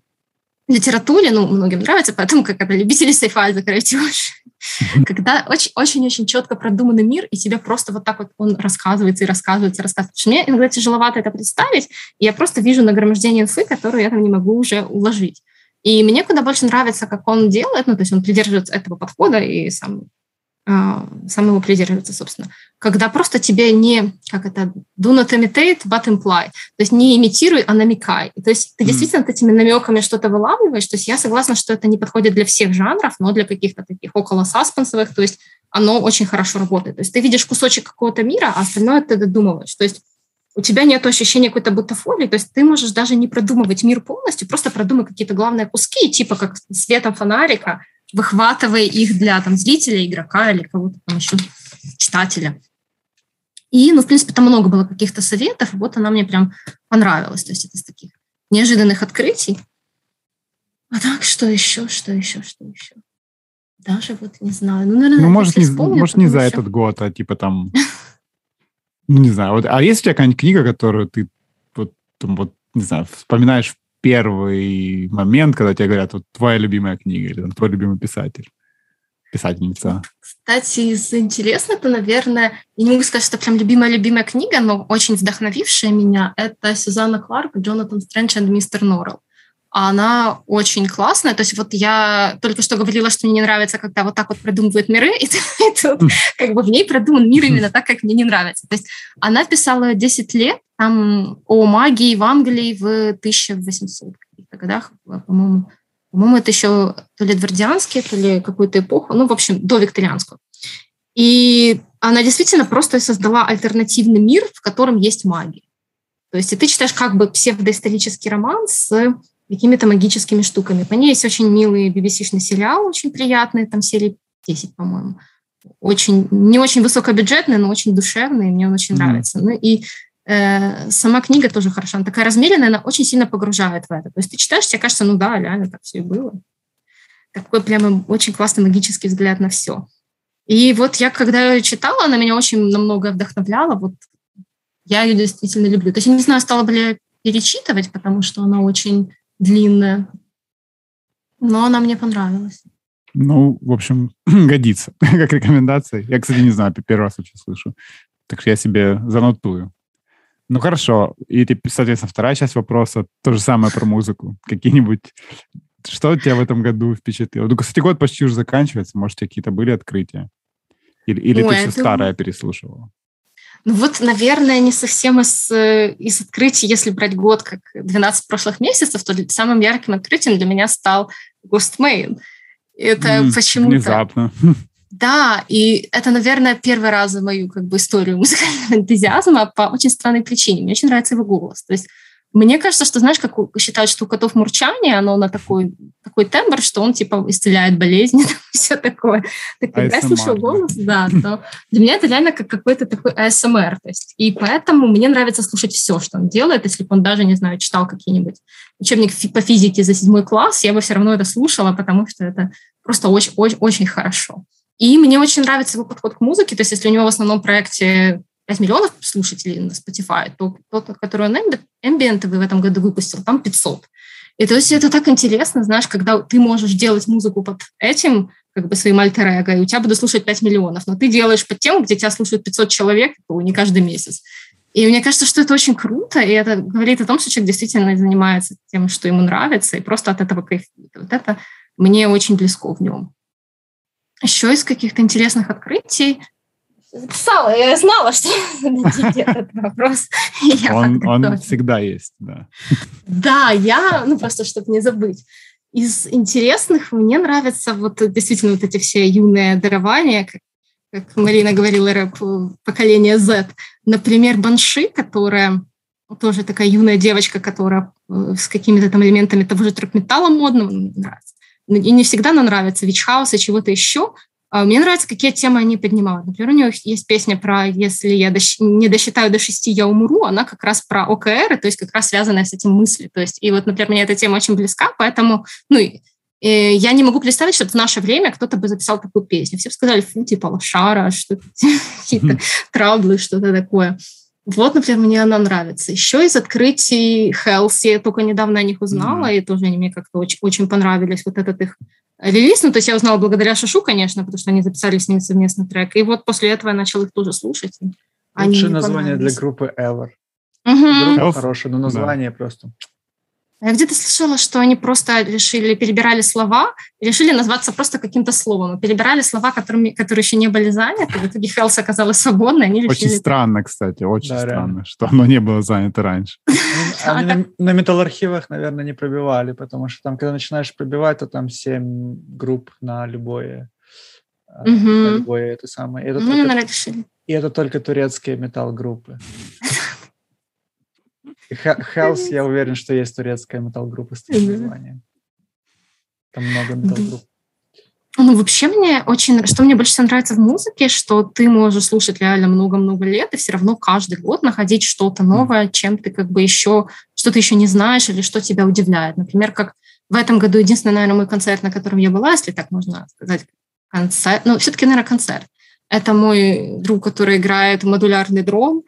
литературе, ну, многим нравится, поэтому как это любители sci-fi закрыть уши, когда очень-очень четко продуманный мир, и тебе просто вот так вот он рассказывается и рассказывается, и рассказывается. Мне иногда тяжеловато это представить, и я просто вижу нагромождение инфы, которую я там не могу уже уложить. И мне куда больше нравится, как он делает, ну, то есть он придерживается этого подхода и сам, э, сам его придерживается, собственно. Когда просто тебе не, как это, do not imitate, but imply. То есть не имитируй, а намекай. То есть ты mm. действительно этими намеками что-то вылавливаешь. То есть я согласна, что это не подходит для всех жанров, но для каких-то таких около саспенсовых, то есть оно очень хорошо работает. То есть ты видишь кусочек какого-то мира, а остальное ты додумываешь. То есть у тебя нет ощущения какой-то бутафории, то есть ты можешь даже не продумывать мир полностью, просто продумай какие-то главные куски, типа как светом фонарика, выхватывая их для там, зрителя, игрока или кого-то там еще, читателя. И, ну, в принципе, там много было каких-то советов, вот она мне прям понравилась. То есть это из таких неожиданных открытий. А так, что еще, что еще, что еще? Даже вот не знаю. Ну, наверное, ну может, не, вспомню, может, не за что... этот год, а типа там *laughs* ну, не знаю, вот, а есть у тебя какая-нибудь книга, которую ты вот, там, вот, не знаю, вспоминаешь первый момент, когда тебе говорят, вот твоя любимая книга или там, твой любимый писатель? писательница. Кстати, из интересного, то, наверное, я не могу сказать, что прям любимая-любимая книга, но очень вдохновившая меня, это Сюзанна Кларк, Джонатан Стрэндж и мистер Норрелл она очень классная. То есть вот я только что говорила, что мне не нравится, когда вот так вот продумывают миры, и, *laughs* и тут как бы в ней продуман мир именно так, как мне не нравится. То есть она писала 10 лет там, о магии в Англии в 1800 годах, по-моему. По-моему, это еще то ли Эдвардианские, то ли какую-то эпоху, ну, в общем, до викторианскую. И она действительно просто создала альтернативный мир, в котором есть магия. То есть и ты читаешь как бы псевдоисторический роман с какими-то магическими штуками. По ней есть очень милый BBC-шный сериал, очень приятный, там серии 10, по-моему. Очень, не очень высокобюджетный, но очень душевный, мне он очень mm. нравится. Ну и э, сама книга тоже хороша. Она такая размеренная, она очень сильно погружает в это. То есть ты читаешь, тебе кажется, ну да, реально так все и было. Такой прямо очень классный магический взгляд на все. И вот я, когда ее читала, она меня очень намного вдохновляла. Вот я ее действительно люблю. То есть я не знаю, стала бы ли я перечитывать, потому что она очень длинная. Но она мне понравилась. Ну, в общем, *clears throat* годится *laughs* как рекомендация. Я, кстати, не знаю, первый раз вообще слышу. Так что я себе занотую. Ну, хорошо. И, соответственно, вторая часть вопроса, то же самое про музыку. Какие-нибудь... Что тебя в этом году впечатлило? Ну, кстати, год почти уже заканчивается. Может, какие-то были открытия? Или, или Ой, ты все старое переслушивала? Ну вот, наверное, не совсем из, э, из открытий, если брать год как 12 прошлых месяцев, то самым ярким открытием для меня стал Ghostmain. Это mm, почему-то... Внезапно. *laughs* Да, и это, наверное, первый раз за мою как бы, историю *laughs* музыкального энтузиазма по очень странной причине. Мне очень нравится его голос. То есть мне кажется, что, знаешь, как считают, что у котов мурчание, оно на такой, такой тембр, что он, типа, исцеляет болезни, *laughs* все такое. Так, когда я слушаю голос, да, то для меня это реально как какой-то такой ASMR. То есть, и поэтому мне нравится слушать все, что он делает. Если бы он даже, не знаю, читал какие-нибудь учебник по физике за седьмой класс, я бы все равно это слушала, потому что это просто очень, очень, очень хорошо. И мне очень нравится его подход к музыке. То есть, если у него в основном проекте 5 миллионов слушателей на Spotify, то тот, который он Ambient в этом году выпустил, там 500. И то есть это так интересно, знаешь, когда ты можешь делать музыку под этим, как бы своим альтер -эго, и у тебя будут слушать 5 миллионов, но ты делаешь под тем, где тебя слушают 500 человек, то не каждый месяц. И мне кажется, что это очень круто, и это говорит о том, что человек действительно занимается тем, что ему нравится, и просто от этого кайфует. Вот это мне очень близко в нем. Еще из каких-то интересных открытий записала, я знала, *laughs* что зададите этот вопрос. Он, он всегда есть, да. Да, я, ну просто, чтобы не забыть. Из интересных мне нравятся вот действительно вот эти все юные дарования, как, как Марина говорила, рэп поколение Z. Например, Банши, которая тоже такая юная девочка, которая э, с какими-то там элементами того же трэп-металла модного, мне нравится. И не всегда нам нравится вич-хаус и чего-то еще, мне нравится, какие темы они поднимают. Например, у него есть песня про «Если я не досчитаю до шести, я умру», она как раз про ОКР, то есть как раз связанная с этим мысли. То есть, и вот, например, мне эта тема очень близка, поэтому, ну, И я не могу представить, что в наше время кто-то бы записал такую песню. Все бы сказали, фу, типа лошара, что-то, *laughs* какие-то траблы, что-то такое. Вот, например, мне она нравится. Еще из открытий Health, я только недавно о них узнала, mm-hmm. и тоже они мне как-то очень, очень понравились. Вот этот их релиз, ну, то есть я узнала благодаря Шашу, конечно, потому что они записали с ним совместный трек. И вот после этого я начала их тоже слушать. Лучшее название для группы Ever. Угу. Группа хорошая, но название да. просто... Я где-то слышала, что они просто решили, перебирали слова, решили назваться просто каким-то словом. Перебирали слова, которыми, которые еще не были заняты. В итоге Хелс оказалась свободной. Они решили... Очень странно, кстати, очень да, странно, реально. что оно не было занято раньше. *laughs* Ну, они на, на металлархивах, наверное, не пробивали, потому что там, когда начинаешь пробивать, то там семь групп на любое, на любое это самое. Это ну, только, и это только турецкие металл-группы. *laughs* Health, я уверен, что есть турецкая метал-группа с таким названием. Там много метал-групп. Ну, вообще мне очень... Что мне больше всего нравится в музыке, что ты можешь слушать реально много-много лет, и все равно каждый год находить что-то новое, чем ты как бы еще... Что ты еще не знаешь или что тебя удивляет. Например, как в этом году единственный, наверное, мой концерт, на котором я была, если так можно сказать, концерт... Ну, все-таки, наверное, концерт. Это мой друг, который играет модулярный дрон,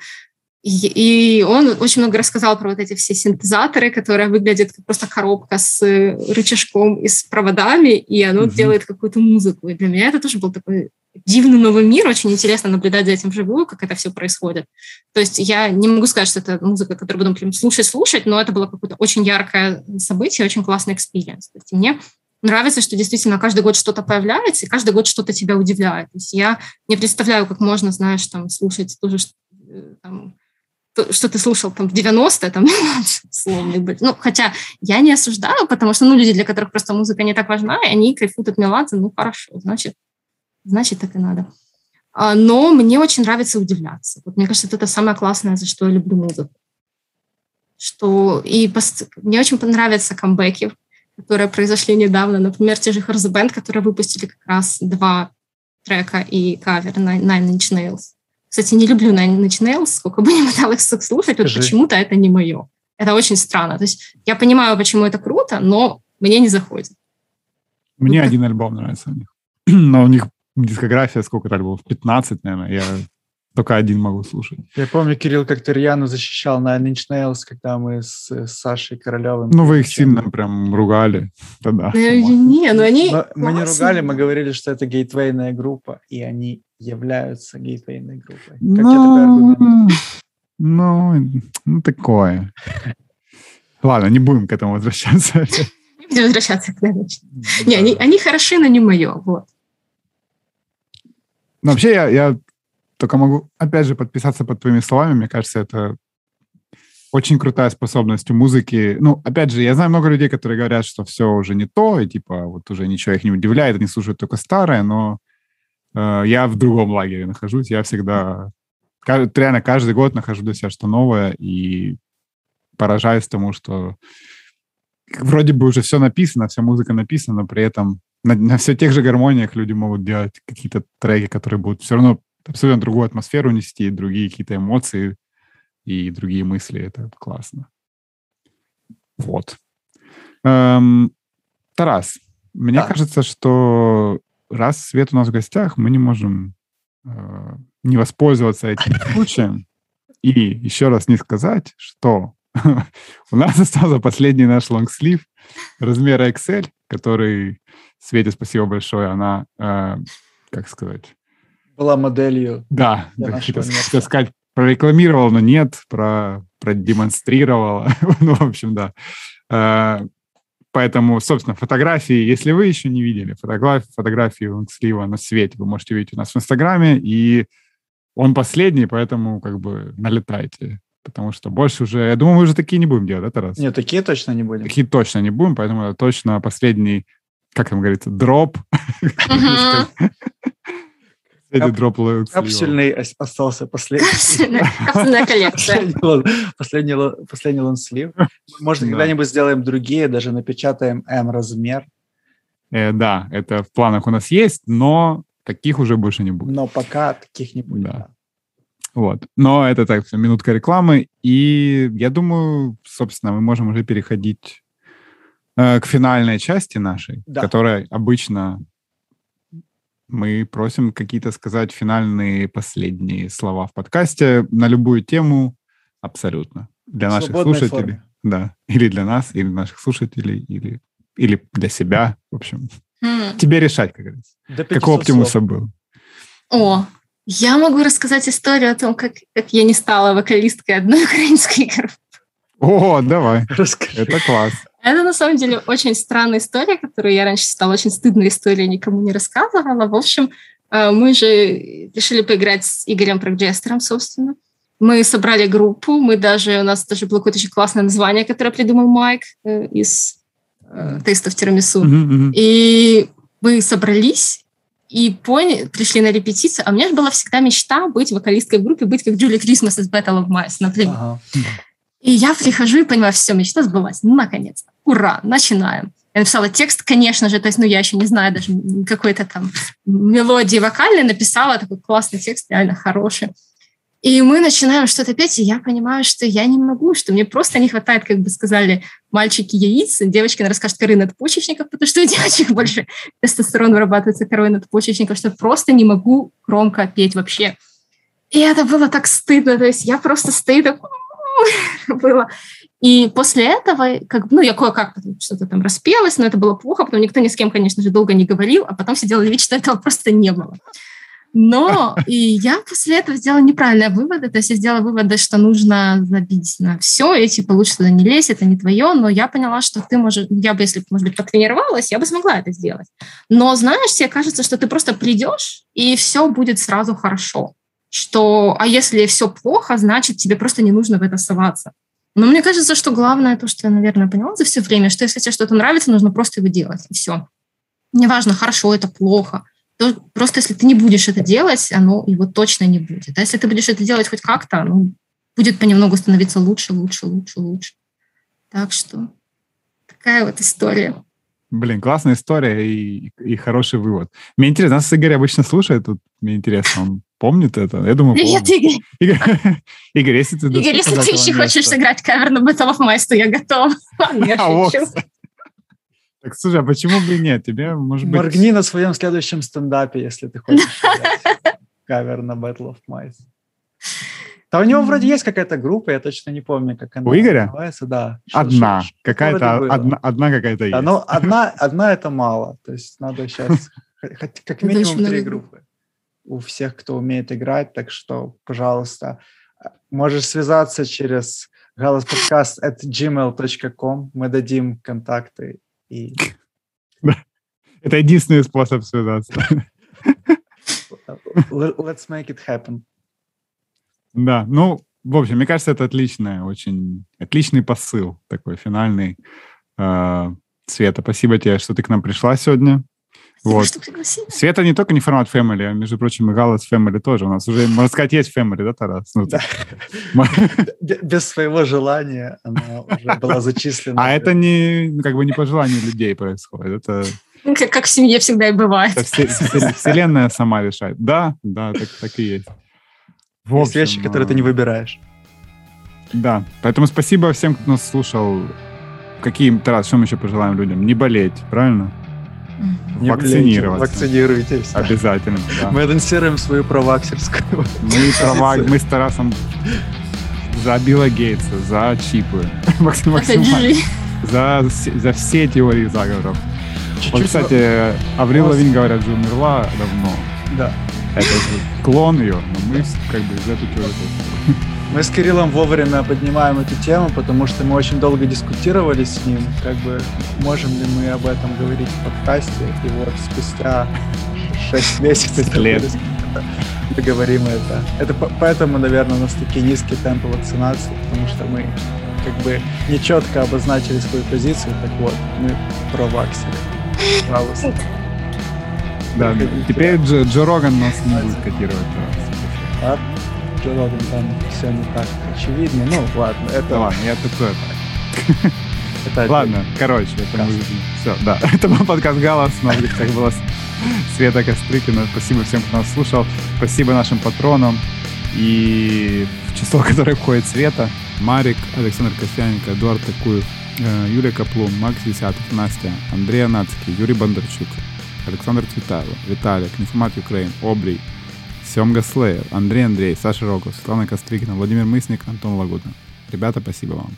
и он очень много рассказал про вот эти все синтезаторы, которые выглядят как просто коробка с э, рычажком и с проводами, и оно mm-hmm. делает какую-то музыку. И для меня это тоже был такой дивный новый мир, очень интересно наблюдать за этим вживую, как это все происходит. То есть я не могу сказать, что это музыка, которую буду прям слушать-слушать, но это было какое-то очень яркое событие, очень классный experience. То есть мне нравится, что действительно каждый год что-то появляется, и каждый год что-то тебя удивляет. То есть я не представляю, как можно, знаешь, там, слушать тоже э, там, что ты слушал там в 90-е, там, *laughs* условный быть. Ну, хотя я не осуждаю, потому что, ну, люди, для которых просто музыка не так важна, и они кайфуют от меладзе, ну, хорошо, значит, значит, так и надо. А, но мне очень нравится удивляться. Вот мне кажется, это самое классное, за что я люблю музыку. Что и пост... мне очень понравятся камбэки, которые произошли недавно. Например, те же Band, которые выпустили как раз два трека и кавер на Nine Inch Nails. Кстати, не люблю Nine Nails, сколько бы ни пыталась слушать, вот почему-то это не мое. Это очень странно. То есть я понимаю, почему это круто, но мне не заходит. Мне вот один так... альбом нравится у них. *clears throat* Но у них дискография сколько альбомов? 15, наверное. Я только один могу слушать. Я помню, Кирилл как-то рьяно защищал на Inch Nails, когда мы с, с Сашей Королевым... Ну, вы их сильно прям ругали тогда. Не, ну они... Мы не ругали, мы говорили, что это гейтвейная группа, и они являются гейтвейной группой. Как ну, тебе? Ну, ну, такое. Ладно, не будем к этому возвращаться. Не будем возвращаться к этому. Не, они, они хороши, но не мое. Вот. Ну, вообще, я, я только могу, опять же, подписаться под твоими словами. Мне кажется, это очень крутая способность у музыки. Ну, опять же, я знаю много людей, которые говорят, что все уже не то, и типа вот уже ничего их не удивляет, они слушают только старое, но я в другом лагере нахожусь. Я всегда, реально каждый год нахожу для себя что новое и поражаюсь тому, что вроде бы уже все написано, вся музыка написана, но при этом на, на все тех же гармониях люди могут делать какие-то треки, которые будут все равно абсолютно другую атмосферу нести, другие какие-то эмоции и другие мысли. Это классно. Вот. Эм, Тарас, мне да. кажется, что раз Свет у нас в гостях, мы не можем э, не воспользоваться этим *laughs* случаем и еще раз не сказать, что *laughs* у нас остался последний наш лонгслив размера XL, который Свете спасибо большое, она, э, как сказать... Была моделью. Да, да хотел сказать, прорекламировала, но нет, про, продемонстрировала. *laughs* ну, в общем, да. Э, Поэтому, собственно, фотографии, если вы еще не видели фотографии, фотографии слива на свете, вы можете видеть у нас в Инстаграме, и он последний, поэтому как бы налетайте. Потому что больше уже... Я думаю, мы уже такие не будем делать, да, Тарас? Нет, такие точно не будем. Такие точно не будем, поэтому это точно последний, как там говорится, дроп. *laughs* Кап... дроп Капсульный остался последний. *laughs* Капсульная коллекция. Последний, последний лонслив. Может, когда-нибудь сделаем другие, даже напечатаем М-размер. Э, да, это в планах у нас есть, но таких уже больше не будет. Но пока таких не будет. Да. Вот. Но это так, минутка рекламы. И я думаю, собственно, мы можем уже переходить э, к финальной части нашей, да. которая обычно мы просим какие-то сказать финальные последние слова в подкасте на любую тему абсолютно. Для в наших слушателей. Форме. Да. Или для нас, или наших слушателей, или, или для себя. В общем, mm. тебе решать, как говорится. Какого оптимуса был? О, я могу рассказать историю о том, как, как я не стала вокалисткой одной *laughs* украинской группы. О, давай. Расскажи. Это класс. Это на самом деле очень странная история, которую я раньше стала очень стыдной историей, никому не рассказывала. В общем, э, мы же решили поиграть с Игорем Прогджестером, собственно. Мы собрали группу, мы даже, у нас даже было какое-то очень классное название, которое придумал Майк э, из э, тестов тирамису. Mm-hmm, mm-hmm. И мы собрались и поняли, пришли на репетицию. А у меня же была всегда мечта быть вокалисткой в группе, быть как Джули Крисмас из Battle of Mice, например. Ага. И я прихожу и понимаю, все, мечта сбылась. Ну, наконец-то. Ура, начинаем. Я написала текст, конечно же, то есть, ну, я еще не знаю даже какой-то там мелодии вокальной, написала такой классный текст, реально хороший. И мы начинаем что-то петь, и я понимаю, что я не могу, что мне просто не хватает, как бы сказали мальчики, яиц, девочки, наверное, скажут, коры надпочечников, потому что у девочек *laughs* больше тестостерон вырабатывается корой надпочечников, что просто не могу громко петь вообще. И это было так стыдно, то есть я просто стою так, *laughs* было. И после этого, как, ну, я кое-как что-то там распелась, но это было плохо, потому никто ни с кем, конечно же, долго не говорил, а потом все делали вид, что этого просто не было. Но и я после этого сделала неправильные выводы, то есть я сделала выводы, что нужно забить на все, эти типа лучше туда не лезь, это не твое, но я поняла, что ты можешь, я бы, если, может быть, потренировалась, я бы смогла это сделать. Но знаешь, тебе кажется, что ты просто придешь, и все будет сразу хорошо. Что, а если все плохо, значит, тебе просто не нужно в это соваться. Но мне кажется, что главное то, что я, наверное, поняла за все время, что если тебе что-то нравится, нужно просто его делать, и все. Неважно, хорошо это, плохо – то просто если ты не будешь это делать, оно его точно не будет. А если ты будешь это делать хоть как-то, ну, будет понемногу становиться лучше, лучше, лучше, лучше. Так что такая вот история. Блин, классная история и, и хороший вывод. Мне интересно, нас Игорь обычно слушает, тут мне интересно, он помнит это? Я думаю, Привет, помнит. Игорь. Игорь. *laughs* Игорь, если ты... Игорь, если ты еще хочешь сыграть кавер на Battle of Mice, то я готов. *laughs* Я шучу. Так, слушай, а почему бы и нет? Тебе, может быть... Моргни на своем следующем стендапе, если ты хочешь кавер на Battle of Mice. Да у него вроде есть какая-то группа, я точно не помню, как она У Игоря? называется. Да. Одна. Какая-то, одна, одна какая-то есть. Да, ну, одна, *laughs* одна это мало. То есть надо сейчас как минимум три группы у всех, кто умеет играть. Так что, пожалуйста, можешь связаться через галасподкаст at gmail.com. Мы дадим контакты и... *laughs* Это единственный способ связаться. *laughs* Let's make it happen. Да, ну, в общем, мне кажется, это отличный, очень отличный посыл такой финальный. А, Света, спасибо тебе, что ты к нам пришла сегодня. Вот. Что Света не только не формат Family, а, между прочим, и Галас Family тоже. У нас уже, можно сказать, есть Family, да, Тарас? Ну, да. *laughs* Без своего желания она уже была зачислена. А это не, как бы не по желанию людей происходит. Это как, как в семье всегда и бывает. *laughs* Вселенная сама решает. Да, да, так, так и есть. В общем, есть вещи, которые ты не выбираешь. Да, поэтому спасибо всем, кто нас слушал. Какие, Тарас, что мы еще пожелаем людям? Не болеть, правильно? Не вакцинироваться. Вакцинируйтесь. Обязательно. Да. Мы анонсируем свою проваксерскую. Мы, права, мы с Тарасом за Билла Гейтса, за чипы. *laughs* Максимально. За, за все теории заговоров. Чуть-чуть вот, кстати, Аврил Лавин, говорят, же умерла давно. Да. Это же клон ее, но мы как бы из этой теории мы с Кириллом вовремя поднимаем эту тему, потому что мы очень долго дискутировали с ним, как бы можем ли мы об этом говорить в подкасте, и вот спустя 6 *laughs* месяцев лет мы говорим это. Это поэтому, наверное, у нас такие низкие темпы вакцинации, потому что мы как бы нечетко обозначили свою позицию, так вот, мы про ваксили. Пожалуйста. Да, теперь Джо, Джо Роган нас не будет котировать. А? Джо Роган там все не так очевидно. Ну, ладно, это... Ну, ладно, я так. *laughs* Это Ладно, короче, это мы... Все, да. *laughs* Это был подкаст «Галас». На гостях была Света Кострыкина. Спасибо всем, кто нас слушал. Спасибо нашим патронам. И в число, *laughs* которое входит Света, Марик, Александр Костяненко, Эдуард Такуев, Э, Юлия Каплун, Макс Десятов, Настя, Андрей Анацкий, Юрий Бондарчук, Александр Цветайло, Виталик, Информат Украин, Обрий, Семга Слеер, Андрей Андрей, Саша Рогов, Светлана Костригина, Владимир Мысник, Антон Лагутин. Ребята, спасибо вам.